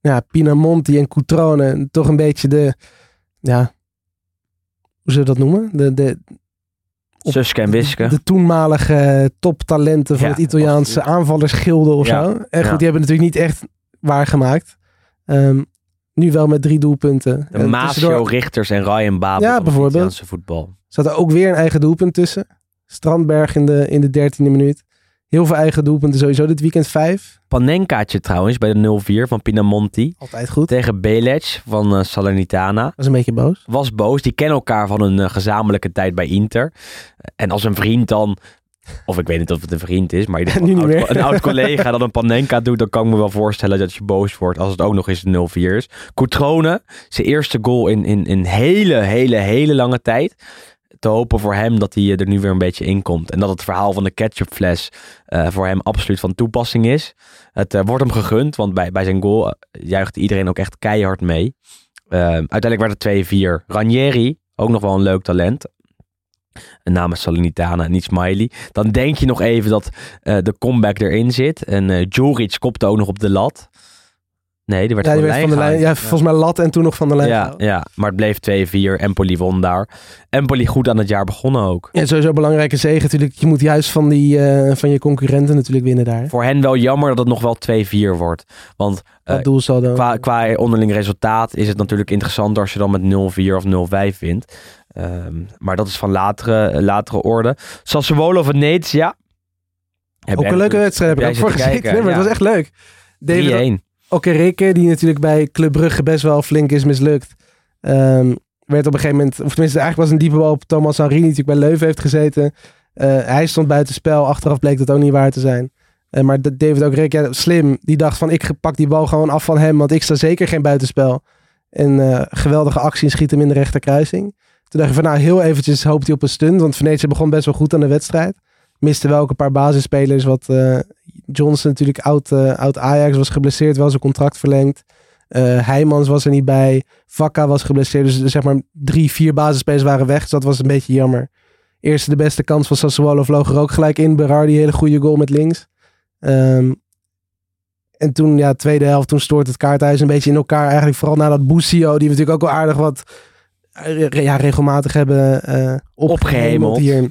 Ja, Pinamonti en Coutrone, toch een beetje de, ja, hoe zullen we dat noemen? De, de, Suske en Wiske. de toenmalige toptalenten van Ja, het Italiaanse aanvallersgilde of Ja, zo. En goed, ja. die hebben natuurlijk niet echt waargemaakt. Ehm, nu wel met drie doelpunten. De tussendoor Richters en Ryan Babel Ja, het bijvoorbeeld. Italiaanse voetbal. zat er ook weer een eigen doelpunt tussen. Strandberg in de, in de dertiende minuut. Heel veel eigen doelpunten sowieso dit weekend. Vijf. Panenkaatje trouwens bij de 0-4 van Pinamonti. Altijd goed. Tegen Belec van eh, Salernitana. Was een beetje boos. Was boos. Die kennen elkaar van een eh, gezamenlijke tijd bij Inter. En als een vriend dan... Of ik weet niet of het een vriend is, maar een, oud, een oud collega dat een panenka doet, dan kan ik me wel voorstellen dat je boos wordt als het ook nog eens een 0-4 is. Coutrone, zijn eerste goal in, in, in hele, hele, hele lange tijd. Te hopen voor hem dat hij er nu weer een beetje in komt. En dat het verhaal van de ketchupfles eh, voor hem absoluut van toepassing is. Het eh, wordt hem gegund, want bij, bij zijn goal eh, juicht iedereen ook echt keihard mee. Eh, uiteindelijk werd het 2-4. Ranieri, ook nog wel een leuk talent. En namens Salernitana en niet Smiley. Dan denk je nog even dat eh, de comeback erin zit. En Juric kopte ook nog op de lat. Nee, die werd Ja, die van, werd de van de lijn. Ja, volgens mij lat en toen nog van de lijn. ja, gehouden. ja, maar het bleef 2-4. Empoli won daar. Empoli goed aan het jaar begonnen ook. Ja, sowieso een belangrijke zege natuurlijk. Je moet juist van, die, eh, van je concurrenten natuurlijk winnen daar. Voor hen wel jammer dat het nog wel 2-4 wordt. Want doelsaldo. qua, qua onderling resultaat is het natuurlijk interessanter als je dan met 0-4 of 0-5 wint. Ehm, maar dat is van latere, latere orde. Sassuolo Venezia. Heb Ook een leuke wedstrijd heb ik ook voor gezeten. Nee, maar het ja. was echt leuk. David 3-1. Okereke, die natuurlijk bij Club Brugge best wel flink is mislukt. ehm, werd op een gegeven moment, of tenminste eigenlijk was een diepe bal op Thomas Henry, die natuurlijk bij Leuven heeft gezeten. Eh, hij stond buiten spel, achteraf bleek dat ook niet waar te zijn. Eh, maar David Okereke, ja, slim, die dacht van ik pak die bal gewoon af van hem, want ik sta zeker geen buitenspel. En eh, geweldige actie en schiet hem in de rechterkruising. Toen dacht ik van nou heel eventjes hoopt hij op een stunt, want Venetië begon best wel goed aan de wedstrijd. Miste wel een paar basisspelers, wat eh, Johnson natuurlijk oud, eh, oud Ajax was geblesseerd, wel zijn contract verlengd. Eh Heijmans was er niet bij. Vakka was geblesseerd. Dus zeg maar drie, vier basisspelers waren weg. Dus dat was een beetje jammer. Eerste de beste kans van Sassuolo vloog er ook gelijk in. Berardi, hele goede goal met links. Ehm, en toen, ja, tweede helft, toen stoort het kaarthuis een beetje in elkaar. Eigenlijk vooral nadat Busio, die natuurlijk ook wel aardig wat ja, regelmatig hebben eh opgehemeld hier.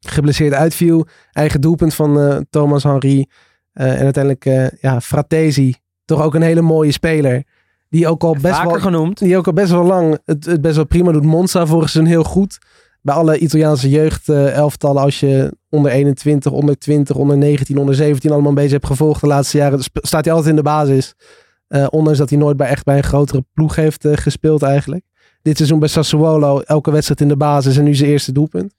Geblesseerd uitviel. Eigen doelpunt van eh, Thomas Henry. Eh, en uiteindelijk, eh, ja, Fratesi. Toch ook een hele mooie speler. Die ook al best Vaker wel genoemd. die ook al best wel lang het, het best wel prima doet. Monza vorig seizoen heel goed. Bij alle Italiaanse jeugd-elftallen, als je onder 21, onder 20, onder 19, onder 17 allemaal een beetje hebt gevolgd de laatste jaren, staat hij altijd in de basis. Eh, ondanks dat hij nooit bij, echt bij een grotere ploeg heeft eh, gespeeld eigenlijk. Dit seizoen bij Sassuolo, elke wedstrijd in de basis en nu zijn eerste doelpunt.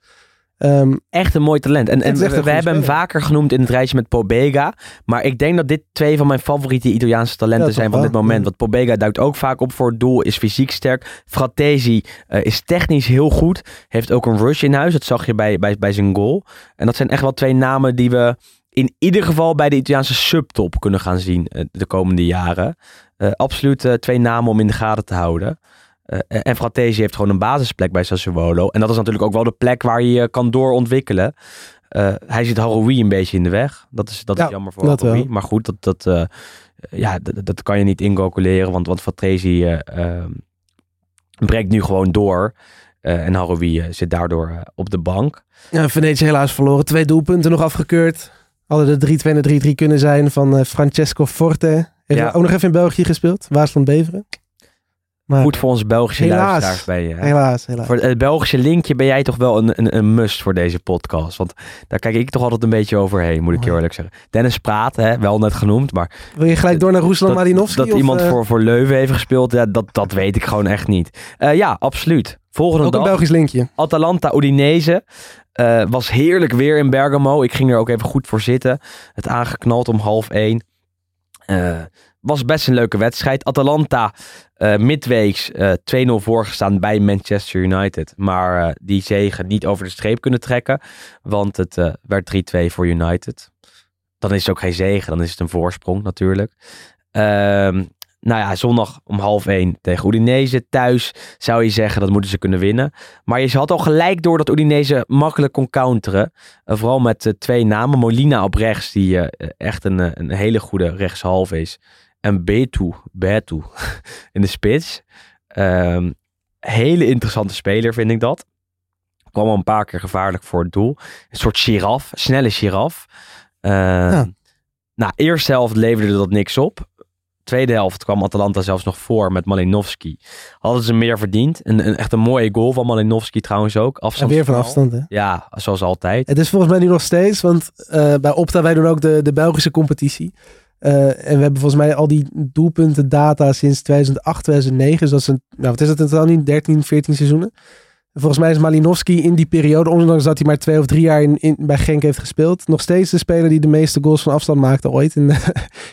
Ehm, Echt een mooi talent. En, we, we hebben hem vaker genoemd in het rijtje met Pobega. Maar ik denk dat dit twee van mijn favoriete Italiaanse talenten Ja, zijn van dit moment. Want Pobega duikt ook vaak op voor het doel, is fysiek sterk. Fratesi eh, is technisch heel goed. Heeft ook een rush in huis. Dat zag je bij, bij, bij zijn goal. En dat zijn echt wel twee namen die we in ieder geval bij de Italiaanse subtop kunnen gaan zien eh, de komende jaren. Eh, absoluut twee namen om in de gaten te houden. Eh, en Fratesi heeft gewoon een basisplek bij Sassuolo. En dat is natuurlijk ook wel de plek waar je je kan doorontwikkelen. Eh, hij zit Haroui een beetje in de weg. Dat is, dat Ja, is jammer voor Haroui. Maar goed, dat, dat, eh, ja, dat, dat kan je niet incalculeren. Want, want Fratesi eh, eh, breekt nu gewoon door. En Haroui zit daardoor op de bank. ja, Venetië helaas verloren. Twee doelpunten nog afgekeurd. Hadden de 3-2 en de 3-3 kunnen zijn van Francesco Forte. Heeft Ja. ook nog even in België gespeeld. Waasland Beveren. Maar Goed voor onze Belgische Helaas. luisteraars bij je. hè? helaas, helaas. Voor het Belgische linkje ben jij toch wel een, een, een must voor deze podcast. Want daar kijk ik toch altijd een beetje overheen, moet ik je eerlijk zeggen. Dennis Praat, hè, wel net genoemd, maar Wil je gelijk door naar Ruslan Malinovski? dat of, iemand eh, voor, voor Leuven heeft gespeeld, ja, dat, dat weet ik gewoon echt niet. Eh, ja, absoluut. Volgende Ook een dag, Belgisch linkje. Atalanta Udinese. Eh, was heerlijk weer in Bergamo. Ik ging er ook even goed voor zitten. Het aangeknald om half één. Was best een leuke wedstrijd. Atalanta eh midweeks eh 2-0 voorgestaan bij Manchester United. Maar eh, die zegen niet over de streep kunnen trekken. Want het werd 3-2 voor United. Dan is het ook geen zegen. Dan is het een voorsprong natuurlijk. Ehm, nou ja, zondag om half één tegen Udinese thuis zou je zeggen dat moeten ze kunnen winnen. Maar je had al gelijk door dat Udinese makkelijk kon counteren. Vooral met twee namen. Molina op rechts, die echt een, een hele goede rechtshalve is. En Betu, Betu in de spits. Ehm, hele interessante speler vind ik dat. Kwam al een paar keer gevaarlijk voor het doel. Een soort giraf, snelle giraf. Ehm, Nou, eerste helft leverde dat niks op. Tweede helft kwam Atalanta zelfs nog voor met Malinowski. Hadden ze meer verdiend. Een, een, echt een mooie goal van Malinowski trouwens ook. En Afstand weer van afstand, hè? Ja, zoals altijd. Het is volgens mij nu nog steeds, want eh, bij Opta wij doen ook de, de Belgische competitie. Eh, en we hebben volgens mij al die doelpunten data sinds 2008, 2009. Dus dat is een, nou wat is het in totaal niet, 13, 14 seizoenen. En volgens mij is Malinowski in die periode, ondanks dat hij maar twee of drie jaar in, in, bij Genk heeft gespeeld, nog steeds de speler die de meeste goals van afstand maakte ooit in, in,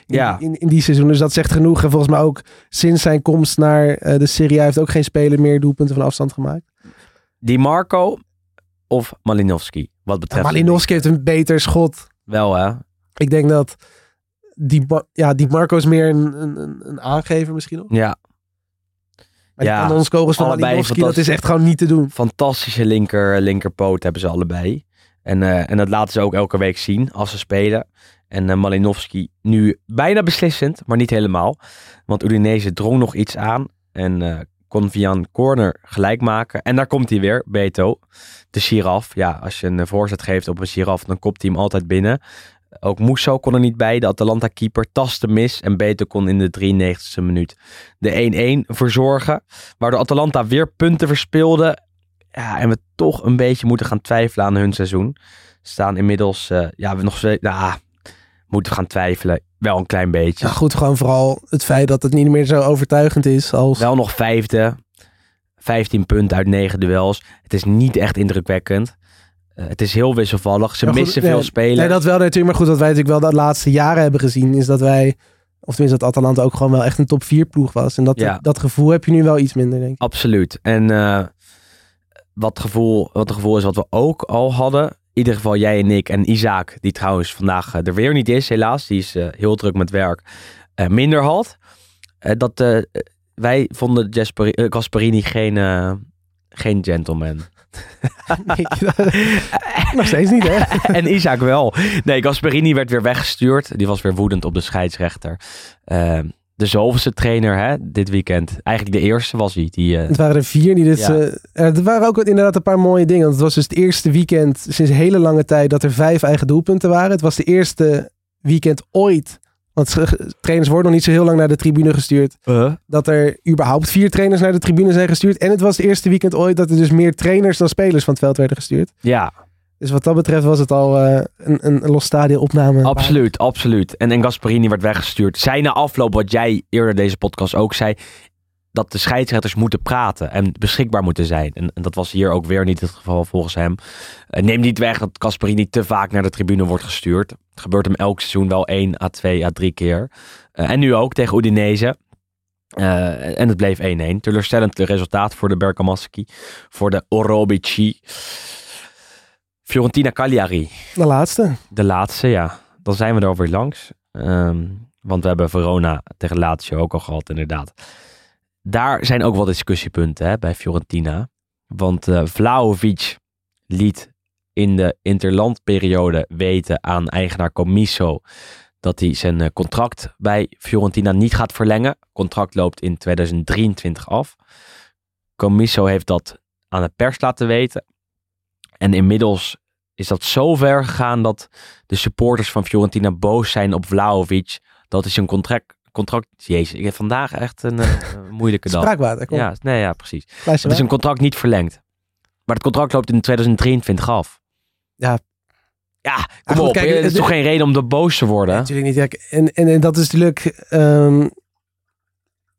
Ja. in, in die seizoen. Dus dat zegt genoeg. En volgens mij ook sinds zijn komst naar eh, de Serie A heeft ook geen speler meer doelpunten van afstand gemaakt. Di Marco of Malinowski? Wat betreft. Malinowski heeft een beter schot Wel hè? Ik denk dat die, ja, die Marco is meer een, een, een- aangever misschien ook. Ja, Maar Ja, die kanonskogels van allebei Malinowski, dat is echt gewoon niet te doen. fantastische linker, linkerpoot hebben ze allebei. En, eh, en dat laten ze ook elke week zien als ze spelen. En eh, Malinowski nu bijna beslissend, maar niet helemaal. Want Udinese drong nog iets aan. En eh, kon via een corner gelijk maken. En daar komt hij weer, Beto. De giraf. Ja, als je een voorzet geeft op een giraf, dan kopt hij hem altijd binnen. Ook Musso kon er niet bij, de Atalanta-keeper. Taste mis en Beto kon in de 93e minuut de 1-1 verzorgen. Waardoor Atalanta weer punten verspeelde. Ja, en we toch een beetje moeten gaan twijfelen aan hun seizoen. Staan inmiddels, eh, ja, we nog steeds, nou, moeten gaan twijfelen. Wel een klein beetje. Ja, goed, gewoon vooral het feit dat het niet meer zo overtuigend is als... Wel nog vijfde. 15 punten uit 9 duels. Het is niet echt indrukwekkend. Eh, het is heel wisselvallig. Ze Ja, goed, missen nee, veel spelers. Nee, dat wel natuurlijk. Maar goed, wat wij natuurlijk wel de laatste jaren hebben gezien, is dat wij... Of tenminste dat Atalanta ook gewoon wel echt een top 4 ploeg was. En dat, Ja. dat gevoel heb je nu wel iets minder, denk ik. Absoluut. En eh, wat, gevoel, wat het gevoel is wat we ook al hadden. In ieder geval jij en ik en Isaac, die trouwens vandaag eh, er weer niet is, helaas. Die is heel druk met werk. eh, minder had. Dat wij vonden eh, Gasperini geen, geen gentleman. Nog steeds niet, hè? en Isaac wel. Nee, Gasperini werd weer weggestuurd. Die was weer woedend op de scheidsrechter. Eh, de zoveelste trainer hè, dit weekend. Eigenlijk de eerste was hij. Die, eh, Het waren er vier die dit... Ja. eh, er waren ook inderdaad een paar mooie dingen. Want het was dus het eerste weekend sinds hele lange tijd dat er vijf eigen doelpunten waren. Het was de eerste weekend ooit... Want trainers worden nog niet zo heel lang naar de tribune gestuurd. Dat er überhaupt vier trainers naar de tribune zijn gestuurd. En het was het eerste weekend ooit dat er dus meer trainers dan spelers van het veld werden gestuurd. ja, Dus wat dat betreft was het al eh, een, een, een los stadion opname. Absoluut, absoluut. En, en Gasparini werd weggestuurd. Zij na afloop, wat jij eerder deze podcast ook zei, dat de scheidsrechters moeten praten en beschikbaar moeten zijn. En, en dat was hier ook weer niet het geval volgens hem. Eh, neem niet weg dat Gasparini te vaak naar de tribune wordt gestuurd. Het gebeurt hem elk seizoen wel 1 à 2 à 3 keer. Eh, en nu ook tegen Udinese. Eh, en het bleef 1-1. Teleurstellend resultaat voor de Bergamaschi. Voor de Orobici. Fiorentina Cagliari. De laatste. De laatste, ja. Dan zijn we er alweer langs. Ehm, want we hebben Verona tegen Lazio ook al gehad, inderdaad. Daar zijn ook wel discussiepunten hè, bij Fiorentina. Want eh Vlahovic liet in de interlandperiode weten aan eigenaar Comiso dat hij zijn eh, contract bij Fiorentina niet gaat verlengen. Contract loopt in 2023 af. Comiso heeft dat aan de pers laten weten. En inmiddels is dat zo ver gegaan dat de supporters van Fiorentina boos zijn op Vlahovic dat hij zijn contract, contract... Jezus, ik heb vandaag echt een eh, moeilijke dag. Spraakwater, kom. Ja, nee, ja, precies. Het is een contract niet verlengd. Maar het contract loopt in 2023 af. Ja. Ja, kom goed, op. kijk, Het is toch geen reden om de boos te worden? Natuurlijk niet. Ja, en, en, en dat is natuurlijk ehm,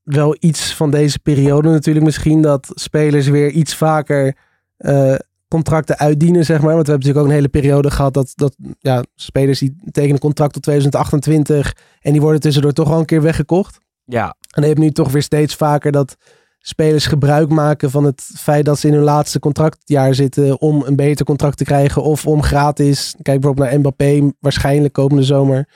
wel iets van deze periode natuurlijk misschien. Dat spelers weer iets vaker eh, contracten uitdienen, zeg maar. Want we hebben natuurlijk ook een hele periode gehad dat, dat ja, spelers die tekenen een contract tot 2028 en die worden tussendoor toch wel een keer weggekocht. Ja, En je nu toch weer steeds vaker dat spelers gebruik maken van het feit dat ze in hun laatste contractjaar zitten om een beter contract te krijgen of om gratis, kijk bijvoorbeeld naar Mbappé, waarschijnlijk komende zomer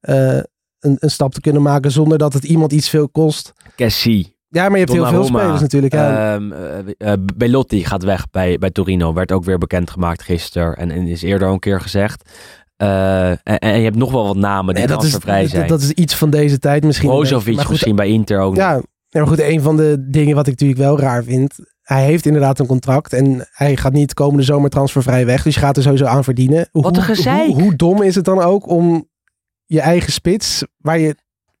eh, een, een stap te kunnen maken zonder dat het iemand iets veel kost. Cassie. Ja, maar je hebt heel veel spelers natuurlijk. Ja. Ehm, eh, eh, Belotti gaat weg bij, bij Torino. Werd ook weer bekendgemaakt gisteren. En, en is eerder al een keer gezegd. Eh, en, en je hebt nog wel wat namen die dat, is, transfervrij dat, zijn. dat is iets van deze tijd misschien. Brozovic goed, misschien bij Inter ook. Ja, maar goed, een van de dingen wat ik natuurlijk wel raar vind. Hij heeft inderdaad een contract en hij gaat niet komende zomer transfervrij weg. Dus je gaat er sowieso aan verdienen. Wat een Hoe- gezeik. Hoe, hoe dom is het dan ook om je eigen spits, waar je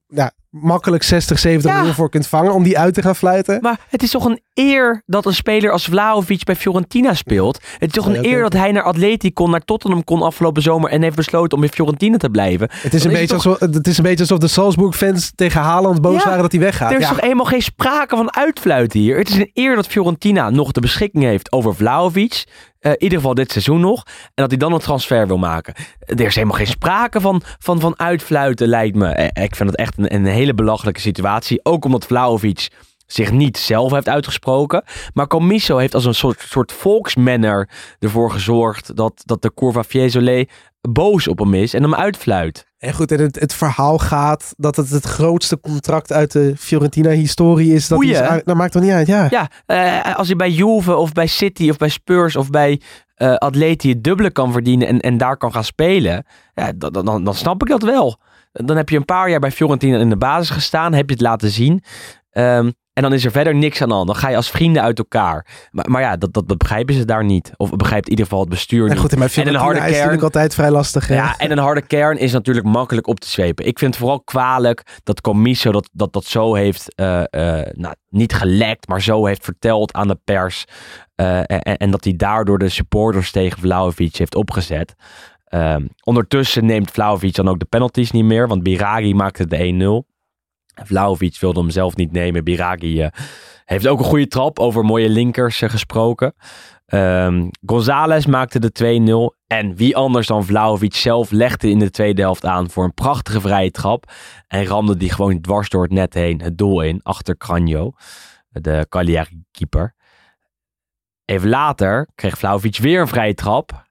ja, makkelijk 60, 70 Ja. miljoen voor kunt vangen, om die uit te gaan fluiten? Maar het is toch een eer dat een speler als Vlahovic bij Fiorentina speelt. Het is toch een eer dat hij naar Atleti kon, naar Tottenham kon afgelopen zomer en heeft besloten om in Fiorentina te blijven. Het is, Dan een is beetje het alsof, het is een beetje alsof de Salzburg-fans tegen Haaland boos Ja, waren dat hij weggaat. Er is Ja. toch eenmaal geen sprake van uitfluiten hier. Het is een eer dat Fiorentina nog de beschikking heeft over Vlahovic. Eh, in ieder geval dit seizoen nog. En dat hij dan een transfer wil maken. Er is helemaal geen sprake van, van, van uitfluiten, lijkt me. Eh, Ik vind het echt een, een hele belachelijke situatie. Ook omdat Vlahovic zich niet zelf heeft uitgesproken. Maar Comiso heeft als een soort, soort volksmanner ervoor gezorgd dat, dat de Curva Fiesole boos op hem is en hem uitfluit. En goed, en het, het verhaal gaat dat het het grootste contract uit de Fiorentina-historie is. Dat, is dat maakt toch niet uit, ja. Ja, eh, als hij bij Juve of bij City of bij Spurs of bij eh Atleti het dubbele kan verdienen en, en daar kan gaan spelen, ja, dan, dan, dan snap ik dat wel. Dan heb je een paar jaar bij Fiorentina in de basis gestaan, heb je het laten zien. Ehm, en dan is er verder niks aan de hand. Dan ga je als vrienden uit elkaar. Maar, maar ja, dat, dat begrijpen ze daar niet. Of begrijpt in ieder geval het bestuur En niet. goed, en een harde is kern. natuurlijk altijd vrij lastig. hè. Ja, en een harde kern is natuurlijk makkelijk op te zwepen. Ik vind het vooral kwalijk dat Comiso dat, dat, dat zo heeft, eh, eh, nou, niet gelekt, maar zo heeft verteld aan de pers. Eh, en, en dat hij daardoor de supporters tegen Vlahovic heeft opgezet. Ehm, ondertussen neemt Vlahovic dan ook de penalties niet meer, want Biragi maakte de 1-0. Vlahovic wilde hem zelf niet nemen. Biragi eh, heeft ook een goede trap over mooie linkers eh, gesproken. Ehm González maakte de 2-0. En wie anders dan Vlahovic zelf legde in de tweede helft aan voor een prachtige vrije trap. En ramde die gewoon dwars door het net heen het doel in. Achter Cranjo, de Cagliari-keeper. Even later kreeg Vlahovic weer een vrije trap.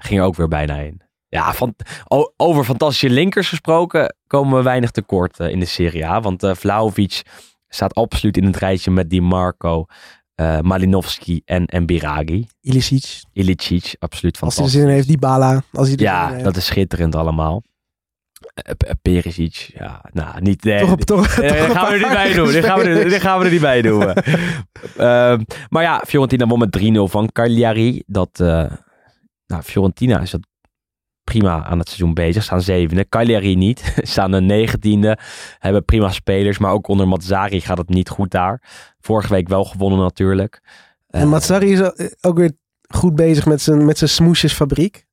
Ging er ook weer bijna in. Ja, van, over fantastische linkers gesproken komen we weinig tekort eh, in de Serie A. Want eh Vlahovic staat absoluut in het rijtje met Di Marco, eh Malinowski en, en Biragi. Ilicic. Ilicic, absoluut Als hij er fantastisch. zin in heeft, Dybala. Als hij Ja, dat is schitterend allemaal. Perisic, ja, nou, niet... nee, Toch toch, toch gaan we er niet bij doen. Dit gaan we er, dit gaan we er niet bij doen. Maar ja, Fiorentina won met 3-0 van Cagliari. Dat, nou, Fiorentina is dat prima aan het seizoen bezig. Staan zevende. Cagliari niet. Staan een negentiende. Hebben prima spelers. Maar ook onder Mazzari gaat het niet goed daar. Vorige week wel gewonnen natuurlijk. En Eh, Matsari is ook- ook weer goed bezig met zijn, met zijn smoesjesfabriek.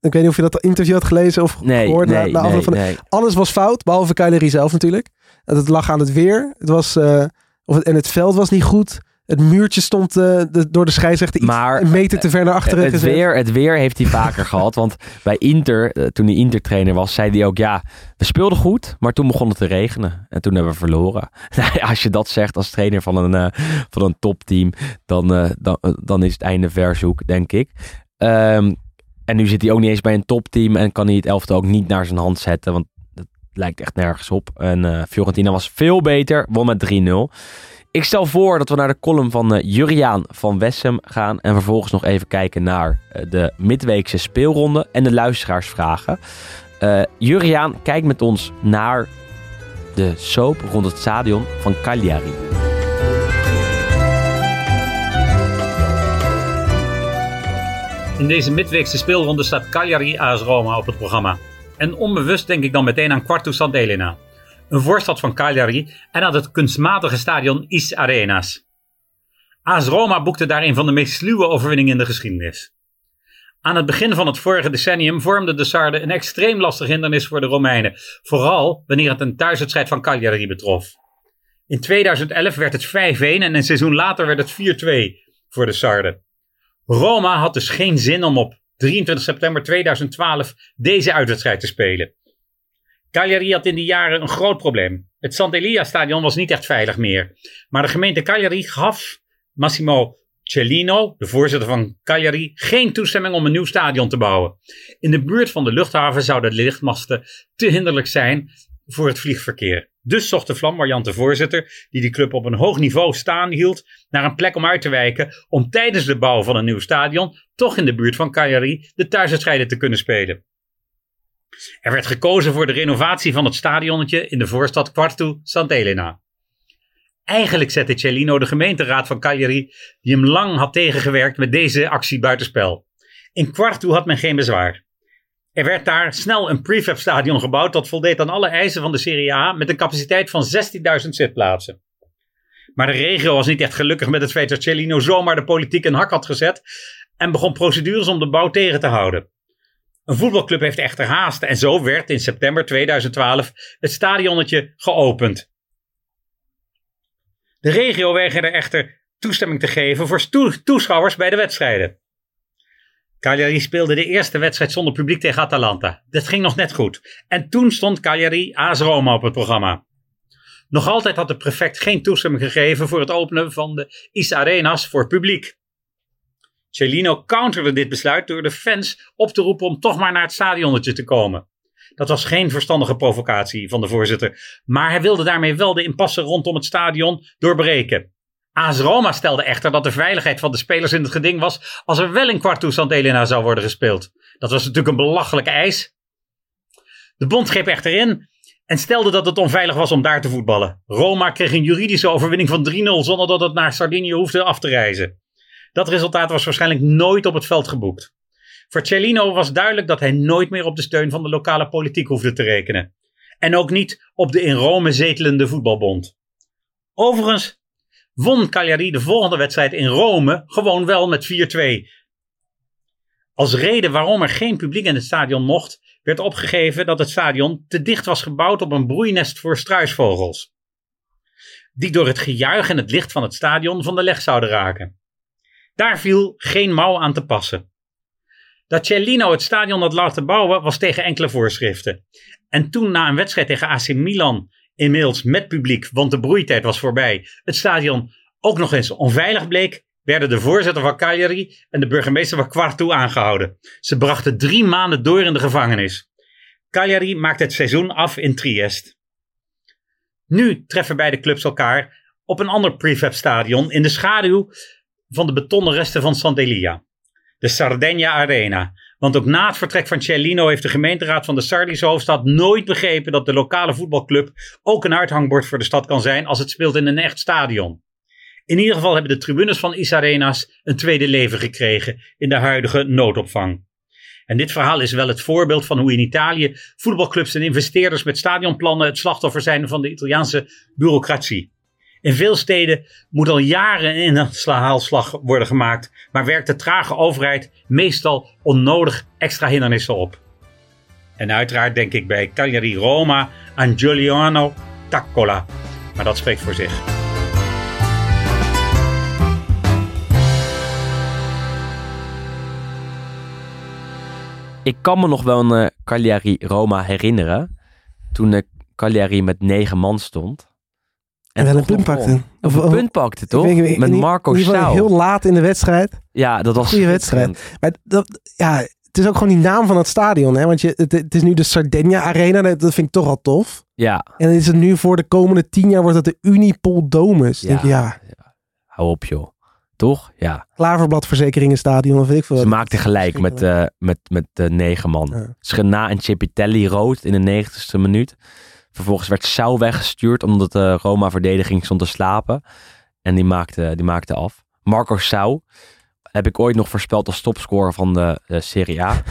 Ik weet niet of je dat interview had gelezen of nee, gehoord. na- nee, na afloop nee, van de- nee. Alles was fout, behalve Cagliari zelf natuurlijk. Het lag aan het weer. Het was, eh, of het, en het veld was niet goed. Het muurtje stond eh, de- door de scheidsrechter iets Maar, een meter te ver naar achteren Het gezet. weer, het weer heeft hij vaker gehad. Want bij Inter, eh, toen hij Inter-trainer was, zei hij ook... Ja, we speelden goed, maar toen begon het te regenen. En toen hebben we verloren. Nou als je dat zegt als trainer van een, eh, van een topteam... Dan, dan, dan is het einde verzoek, denk ik. Ehm, en nu zit hij ook niet eens bij een topteam... en kan hij het elftal ook niet naar zijn hand zetten. Want dat lijkt echt nergens op. En Fiorentina was veel beter, won met 3-0... Ik stel voor dat we naar de column van eh, Juriaan van Wessem gaan. En vervolgens nog even kijken naar eh, de midweekse speelronde en de luisteraarsvragen. Eh Juriaan kijkt met ons naar de soap rond het stadion van Cagliari. In deze midweekse speelronde staat Cagliari AS Roma op het programma. En onbewust denk ik dan meteen aan kwartoe Sant Elena. Een voorstad van Cagliari en had het kunstmatige stadion Is Arenas. AS Roma boekte daar een van de meest sluwe overwinningen in de geschiedenis. Aan het begin van het vorige decennium vormde de Sarden een extreem lastig hindernis voor de Romeinen, vooral wanneer het een thuiswedstrijd van Cagliari betrof. In 2011 werd het 5-1 en een seizoen later werd het 4-2 voor de Sarden. Roma had dus geen zin om op 23 september 2012 deze uitwedstrijd te spelen. Cagliari had in die jaren een groot probleem. Het Sant'Elia-stadion was niet echt veilig meer. Maar de gemeente Cagliari gaf Massimo Cellino, de voorzitter van Cagliari, geen toestemming om een nieuw stadion te bouwen. In de buurt van de luchthaven zouden de lichtmasten te hinderlijk zijn voor het vliegverkeer. Dus zocht de flamboyante voorzitter, die die club op een hoog niveau staan hield, naar een plek om uit te wijken om tijdens de bouw van een nieuw stadion toch in de buurt van Cagliari de thuiswedstrijden te kunnen spelen. Er werd gekozen voor de renovatie van het stadionnetje in de voorstad Quartu Sant'Elena. Eigenlijk zette Cellino de gemeenteraad van Cagliari, die hem lang had tegengewerkt met deze actie buitenspel. In Quartu had men geen bezwaar. Er werd daar snel een prefab stadion gebouwd dat voldeed aan alle eisen van de Serie A met een capaciteit van 16.000 zitplaatsen. Maar de regio was niet echt gelukkig met het feit dat Cellino zomaar de politiek een hak had gezet en begon procedures om de bouw tegen te houden. Een voetbalclub heeft echter haast en zo werd in september 2012 het stadionnetje geopend. De regio weigerde echter toestemming te geven voor toeschouwers bij de wedstrijden. Cagliari speelde de eerste wedstrijd zonder publiek tegen Atalanta. Dat ging nog net goed. En toen stond Cagliari AS Roma op het programma. Nog altijd had de prefect geen toestemming gegeven voor het openen van de Is Arenas voor publiek. Cellino counterde dit besluit door de fans op te roepen om toch maar naar het stadionnetje te komen. Dat was geen verstandige provocatie van de voorzitter, maar hij wilde daarmee wel de impasse rondom het stadion doorbreken. AS Roma stelde echter dat de veiligheid van de spelers in het geding was als er wel in Quartu Elena zou worden gespeeld. Dat was natuurlijk een belachelijke eis. De bond greep echter in en stelde dat het onveilig was om daar te voetballen. Roma kreeg een juridische overwinning van 3-0 zonder dat het naar Sardinië hoefde af te reizen. Dat resultaat was waarschijnlijk nooit op het veld geboekt. Voor Cellino was duidelijk dat hij nooit meer op de steun van de lokale politiek hoefde te rekenen. En ook niet op de in Rome zetelende voetbalbond. Overigens won Cagliari de volgende wedstrijd in Rome gewoon wel met 4-2. Als reden waarom er geen publiek in het stadion mocht, werd opgegeven dat het stadion te dicht was gebouwd op een broeinest voor struisvogels. Die door het gejuich en het licht van het stadion van de leg zouden raken. Daar viel geen mouw aan te passen. Dat Cellino het stadion had laten bouwen was tegen enkele voorschriften. En toen na een wedstrijd tegen AC Milan, inmiddels met publiek, want de broeitijd was voorbij, het stadion ook nog eens onveilig bleek, werden de voorzitter van Cagliari en de burgemeester van Quartu aangehouden. Ze brachten drie maanden door in de gevangenis. Cagliari maakte het seizoen af in Triest. Nu treffen beide clubs elkaar op een ander prefab stadion in de schaduw van de betonnen resten van Sant'Elia. De Sardegna Arena. Want ook na het vertrek van Cellino heeft de gemeenteraad van de Sardische hoofdstad nooit begrepen dat de lokale voetbalclub ook een uithangbord voor de stad kan zijn als het speelt in een echt stadion. In ieder geval hebben de tribunes van Isarenas een tweede leven gekregen in de huidige noodopvang. En dit verhaal is wel het voorbeeld van hoe in Italië voetbalclubs en investeerders met stadionplannen het slachtoffer zijn van de Italiaanse bureaucratie. In veel steden moet al jaren een haalslag worden gemaakt, maar werkt de trage overheid meestal onnodig extra hindernissen op. En uiteraard denk ik bij Cagliari Roma aan Giuliano Taccola, maar dat spreekt voor zich. Ik kan me nog wel een uh, Cagliari Roma herinneren. Toen de Cagliari met negen man stond. En, wel een punt pakte. Of een punt pakte, toch? Weet, Met Marco in. Heel laat in de wedstrijd. Ja, dat was Goede wedstrijd. Maar dat, ja, het is ook gewoon die naam van het stadion. Hè? Want je, het, het is nu de Sardegna Arena. Dat, vind ik toch al tof. Ja, En dan is het nu voor de komende tien jaar wordt dat de Unipol Domus. Ja. Denk je, ja, hou op joh. Toch? Ja. Klaverbladverzekeringenstadion. Of weet ik veel. Ze maakten gelijk met, eh met, met de negen man. Ja. Schena en Cipitelli rood in de negentigste minuut. Vervolgens werd Sau weggestuurd omdat de Roma-verdediging stond te slapen. En die maakte, die maakte af. Marco Sau heb ik ooit nog voorspeld als topscorer van de, Serie A.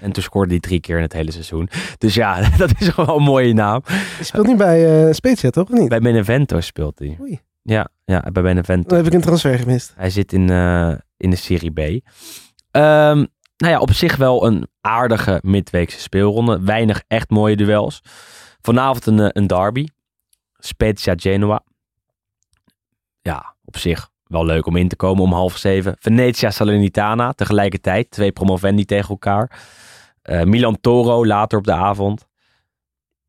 En toen scoorde hij drie keer in het hele seizoen. Dus ja, dat is gewoon een mooie naam. Speelt nu bij eh Spezia, toch? Of niet? Bij Benevento speelt hij. Oei. Ja, ja, bij Benevento. Dan heb ik een transfer gemist. Hij zit in, eh, in de Serie B. Ehm, nou ja, op zich wel een aardige midweekse speelronde. Weinig echt mooie duels. Vanavond een, eh, een derby. Spezia Genoa. Ja, op zich wel leuk om in te komen om half zeven. Venezia Salernitana tegelijkertijd. Twee promovendi tegen elkaar. Eh, Milan Toro later op de avond.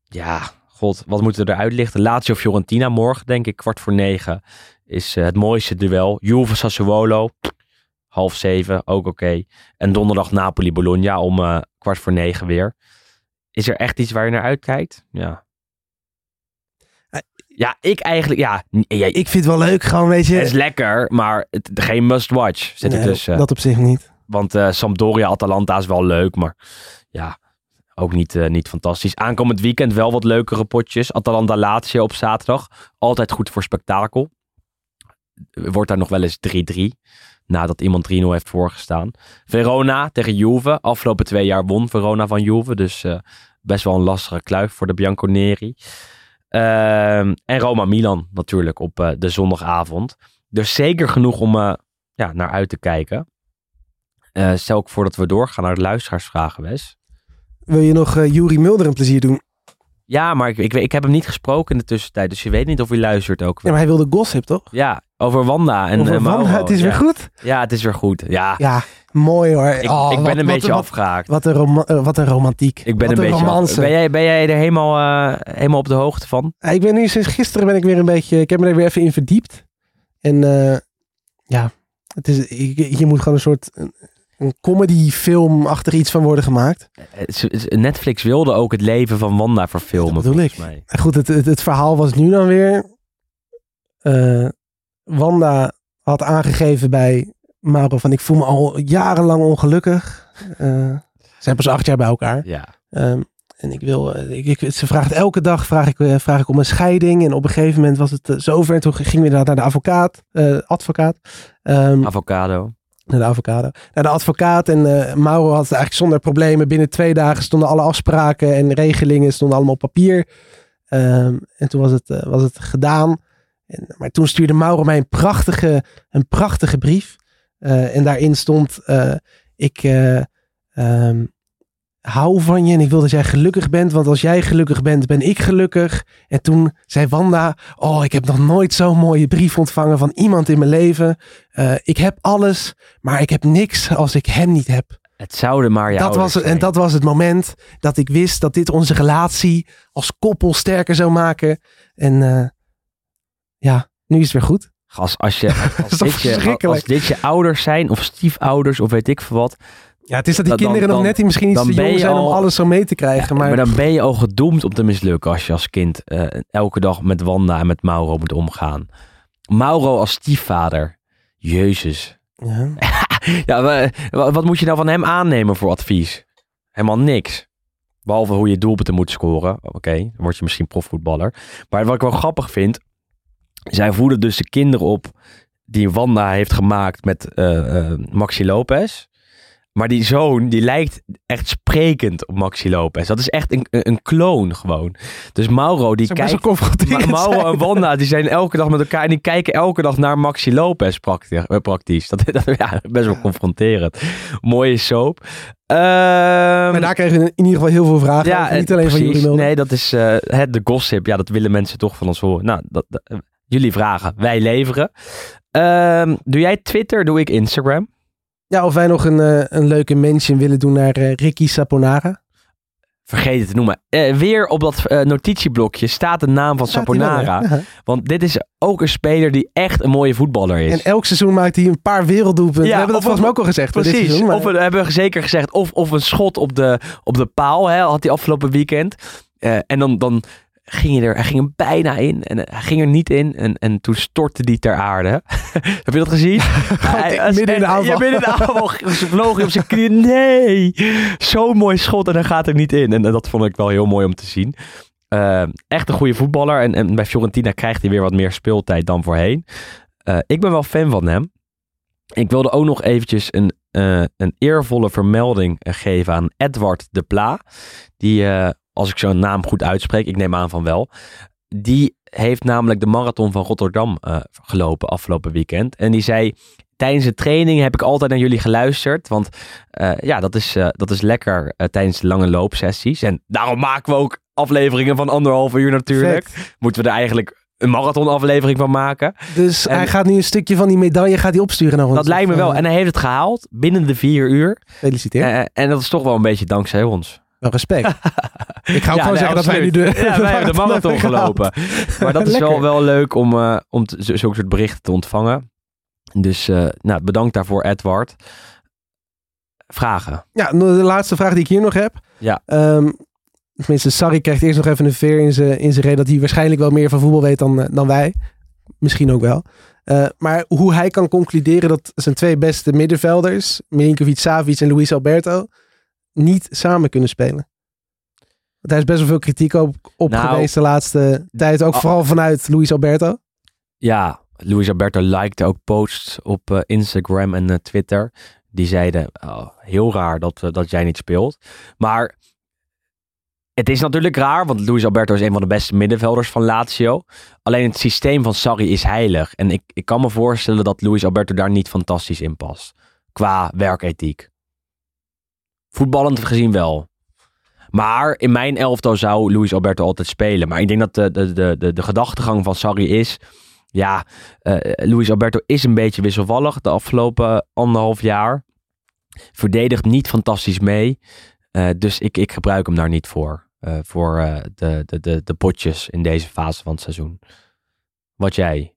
Ja, god, wat moeten we eruit lichten? Lazio Fiorentina morgen, denk ik, kwart voor negen. Is eh, het mooiste duel. Juve Sassuolo. Half zeven, ook oké. En donderdag Napoli Bologna om kwart voor negen weer. Is er echt iets waar je naar uitkijkt? Ja. Ja, ik eigenlijk, ja. Ik vind het wel leuk, gewoon weet je. het is lekker, maar het, geen must-watch zit er Nee, tussen. Dat op zich niet. Want eh, Sampdoria Atalanta is wel leuk, maar ja, ook niet, eh, niet fantastisch. Aankomend weekend wel wat leukere potjes. Atalanta Lazio op zaterdag. Altijd goed voor spektakel. Wordt daar nog wel eens 3-3. Nadat iemand 3-0 heeft voorgestaan. Verona tegen Juve. Afgelopen twee jaar won Verona van Juve. Dus eh, best wel een lastige kluif voor de Bianconeri. Ehm, en Roma-Milan natuurlijk op eh, de zondagavond. Dus zeker genoeg om eh, ja, naar uit te kijken. Stel ik voor dat we doorgaan naar de luisteraarsvragen, Wes. Wil je nog Juri Mulder een plezier doen? Ja, maar ik, ik, ik heb hem niet gesproken in de tussentijd. Dus je weet niet of hij luistert ook. Ja, maar hij wilde gossip, toch? Ja, over Wanda en Over eh, Mauro. Wanda, het is weer goed. Ja, het is weer goed. Ja, Ja, mooi hoor. ik, Oh, ik ben wat- een beetje wat, afgehaakt. Wat een, eh, wat een romantiek. ik ben wat een, beetje romance. ben, jij, ben jij er helemaal, eh, helemaal op de hoogte van? Ja, ik ben nu sinds gisteren ben ik weer een beetje. Ik heb me er weer even in verdiept. En eh, ja, het is, hier moet gewoon een soort een, comedy-film achter iets van worden gemaakt. Eh, Netflix wilde ook het leven van Wanda verfilmen, Dat bedoel ik. mij. Goed, het, het, het verhaal was nu dan weer. eh, Wanda had aangegeven bij Mauro van ik voel me al jarenlang ongelukkig. Eh, ze zijn pas acht jaar bij elkaar. Ja. Ehm, en ik wil, eh, ik, ik- ze vraagt elke dag vraag ik, eh, vraag ik om een scheiding. En op een gegeven moment was het zover. En toen gingen we naar de advocaat. advocaat. Ehm, Avocado. naar de avocado. Naar de advocaat. En Mauro had het eigenlijk zonder problemen. Binnen twee dagen stonden alle afspraken en regelingen stonden allemaal op papier. Ehm, en toen was het, was het gedaan. En, maar toen stuurde Mauro mij een prachtige, een prachtige brief. Eh, en daarin stond: eh, Ik eh, ehm, hou van je en ik wil dat jij gelukkig bent. Want als jij gelukkig bent, ben ik gelukkig. En toen zei Wanda: Oh, ik heb nog nooit zo'n mooie brief ontvangen van iemand in mijn leven. Ik heb alles, maar ik heb niks als ik hem niet heb. Het zouden maar dat was, het- en dat was het moment dat ik wist dat dit onze relatie als koppel sterker zou maken. En ja, nu is het weer goed. Gast, als, je, als, dit je, als dit je ouders zijn, of stiefouders, of weet ik veel wat. Ja, het is dat die Dan- kinderen dan- nog net die misschien iets te jong zijn om al- alles zo mee te krijgen. maar, maar, dan ben je al gedoemd om te mislukken als je als kind eh, elke dag met Wanda en met Mauro moet omgaan. Mauro als stiefvader. Jezus. ja. Ja, wa- wa- wat moet je nou van hem aannemen voor advies? Helemaal niks. Behalve hoe je doelpunten moet scoren. Oké, dan word je misschien profvoetballer. Maar wat ik wel grappig vind. Zij voeden dus de kinderen op die Wanda heeft gemaakt met eh, eh, Maxi Lopez. Maar die zoon, die lijkt echt sprekend op Maxi Lopez. Dat is echt een, een kloon gewoon. Dus Mauro, die kijkt... Ma- Mauro zijn. en Wanda, die zijn elke dag met elkaar en die kijken elke dag naar Maxi Lopez praktisch. eh, praktisch. Dat, dat ja, best wel confronterend. Mooie soap. Ehm, Maar daar kregen we in ieder geval heel veel vragen over. Niet alleen van jullie. Nee, dat is het, de gossip. Ja, dat willen mensen toch van ons horen. Nou, dat, dat- jullie vragen, wij leveren. Ehm, doe jij Twitter, doe ik Instagram. Ja, of wij nog een, eh, een leuke mention willen doen naar eh, Ricky Saponara. Vergeet het te noemen. Eh, weer op dat notitieblokje staat de naam van Staat hij wel, Saponara. Ja. Want dit is ook een speler die echt een mooie voetballer is. En elk seizoen maakt hij een paar werelddoelpunten. Ja, we hebben dat volgens mij ook al gezegd. voor dit Precies, seizoen, maar- of we hebben we zeker gezegd, of, of een schot op de, op de paal, hè, had hij afgelopen weekend. En dan, dan ging hij er, hij ging er bijna in en eh, hij ging er niet in en, en toen stortte hij ter aarde. Heb je dat gezien? Hij- hij- midden in de aanval. Ja, midden in de aanval Ze vloog hij op zijn knieën. Nee, zo'n mooi schot en dan gaat er niet in. En eh, dat vond ik wel heel mooi om te zien. Eh, echt een goede voetballer en, en bij Fiorentina krijgt hij weer wat meer speeltijd dan voorheen. Ik ben wel fan van hem. Ik wilde ook nog eventjes een een eervolle vermelding geven aan Edward de Pla. Die, als ik zo'n naam goed uitspreek, ik neem aan van wel. Die heeft namelijk de marathon van Rotterdam eh, gelopen afgelopen weekend. En die zei, tijdens de training heb ik altijd naar jullie geluisterd. Want eh, ja, dat is, eh, dat is lekker tijdens de lange loopsessies. En daarom maken we ook afleveringen van anderhalf uur natuurlijk. Vet. Moeten we er eigenlijk een marathonaflevering van maken. Dus En- hij gaat nu een stukje van die medaille gaat hij opsturen naar ons. Dat lijkt me wel. En hij heeft het gehaald binnen de vier uur. Gefeliciteerd. Eh, en dat is toch wel een beetje dankzij ons. Wel respect. ik ga ook Ja, gewoon nee, zeggen dat wij nu de. Ja, wij hebben de marathon hebben gehaald. gelopen. Maar dat is wel, wel leuk om, eh, om zulke soort berichten te ontvangen. Dus eh, nou, bedankt daarvoor, Edward. Vragen. Ja, nou, de laatste vraag die ik hier nog heb. Ja. Ehm, tenminste, Sarri krijgt eerst nog even een veer in zijn in zijn reden dat hij waarschijnlijk wel meer van voetbal weet dan, eh, dan wij. Misschien ook wel. Maar hoe hij kan concluderen dat zijn twee beste middenvelders, Milinkovic Savic en Luis Alberto, niet samen kunnen spelen. Want daar is best wel veel kritiek op, op Nou, geweest de laatste tijd. Ook ah. vooral vanuit Luis Alberto. Ja, Luis Alberto likte ook posts op eh, Instagram en eh, Twitter. Die zeiden, oh, heel raar dat, eh, dat jij niet speelt. Maar het is natuurlijk raar, want Luis Alberto is een van de beste middenvelders van Lazio. Alleen het systeem van Sarri is heilig. En ik, ik kan me voorstellen dat Luis Alberto daar niet fantastisch in past. Qua werkethiek. Voetballend gezien wel. Maar in mijn elftal zou Luis Alberto altijd spelen. Maar ik denk dat de, de, de, de, gedachtegang van Sarri is... Ja, eh Luis Alberto is een beetje wisselvallig de afgelopen anderhalf jaar. Verdedigt niet fantastisch mee. Eh, dus ik, ik gebruik hem daar niet voor. eh, voor de, de, de, de potjes in deze fase van het seizoen. Wat jij?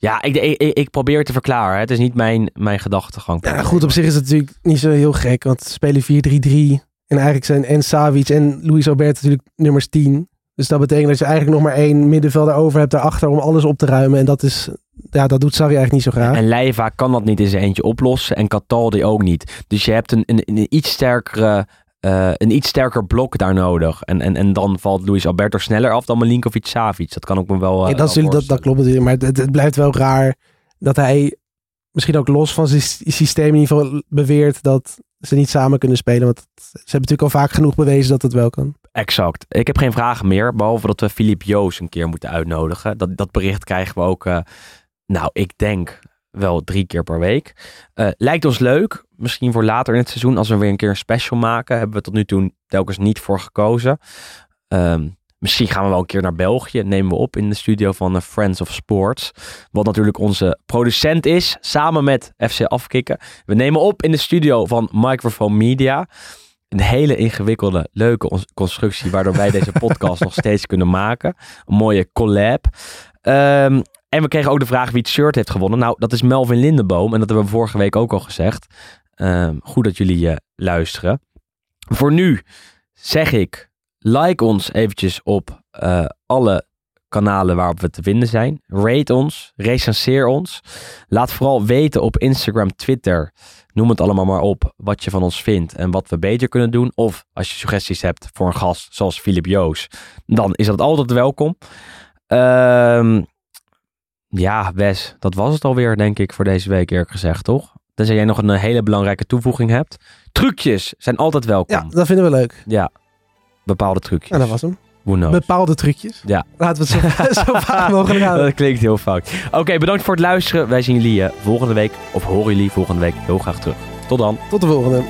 Ja, ik, ik, ik, probeer het te verklaren. hè. Het is niet mijn, mijn gedachtegang. Ja, goed, op zich is het natuurlijk niet zo heel gek. Want spelen 4-3-3. En eigenlijk zijn en Savic en Luis Alberto natuurlijk nummers 10. Dus dat betekent dat je eigenlijk nog maar één middenvelder over hebt daarachter om alles op te ruimen. En dat is, ja, dat doet Sarri eigenlijk niet zo graag. En Leiva kan dat niet in zijn eentje oplossen. En Cataldi ook niet. Dus je hebt een, een, een iets sterkere... eh, een iets sterker blok daar nodig. En, en, en dan valt Luis Alberto sneller af dan Milinkovic Savic. Dat kan ook me wel. eh, Ja, dat, wel dat, klopt natuurlijk. Maar het, het blijft wel raar dat hij misschien ook los van zijn sy- systeem in ieder geval beweert dat ze niet samen kunnen spelen. Want ze hebben natuurlijk al vaak genoeg bewezen dat het wel kan. Exact. Ik heb geen vragen meer. Behalve dat we Filip Joos een keer moeten uitnodigen. Dat, dat bericht krijgen we ook. eh, nou, ik denk wel drie keer per week. Eh, lijkt ons leuk. Misschien voor later in het seizoen. Als we weer een keer een special maken. Hebben we tot nu toe telkens niet voor gekozen. Ehm, misschien gaan we wel een keer naar België. Nemen we op in de studio van eh, Friends of Sports. Wat natuurlijk onze producent is. Samen met FC Afkikken. We nemen op in de studio van Microphone Media. Een hele ingewikkelde, leuke ons- constructie. Waardoor wij deze podcast nog steeds kunnen maken. Een mooie collab. Ehm, en we kregen ook de vraag wie het shirt heeft gewonnen. Nou, dat is Melvin Lindenboom. En dat hebben we vorige week ook al gezegd. Ehm, goed dat jullie eh, luisteren. Voor nu zeg ik, like ons eventjes op eh, alle kanalen waarop we te vinden zijn. Rate ons, recenseer ons. Laat vooral weten op Instagram, Twitter, noem het allemaal maar op, wat je van ons vindt en wat we beter kunnen doen. Of als je suggesties hebt voor een gast zoals Filip Joos, dan is dat altijd welkom. Ehm, ja, Wes, dat was het alweer, denk ik, voor deze week eerlijk gezegd, toch? Tenzij jij nog een hele belangrijke toevoeging hebt. Trucjes zijn altijd welkom. Ja, dat vinden we leuk. Ja, bepaalde trucjes. Nou, dat was hem. Who knows? Bepaalde trucjes. Ja. Laten we het zo, zo vaak mogelijk houden. Dat klinkt heel fout. Oké, bedankt voor het luisteren. Wij zien jullie eh, volgende week, of horen jullie volgende week heel graag terug. Tot dan. Tot de volgende.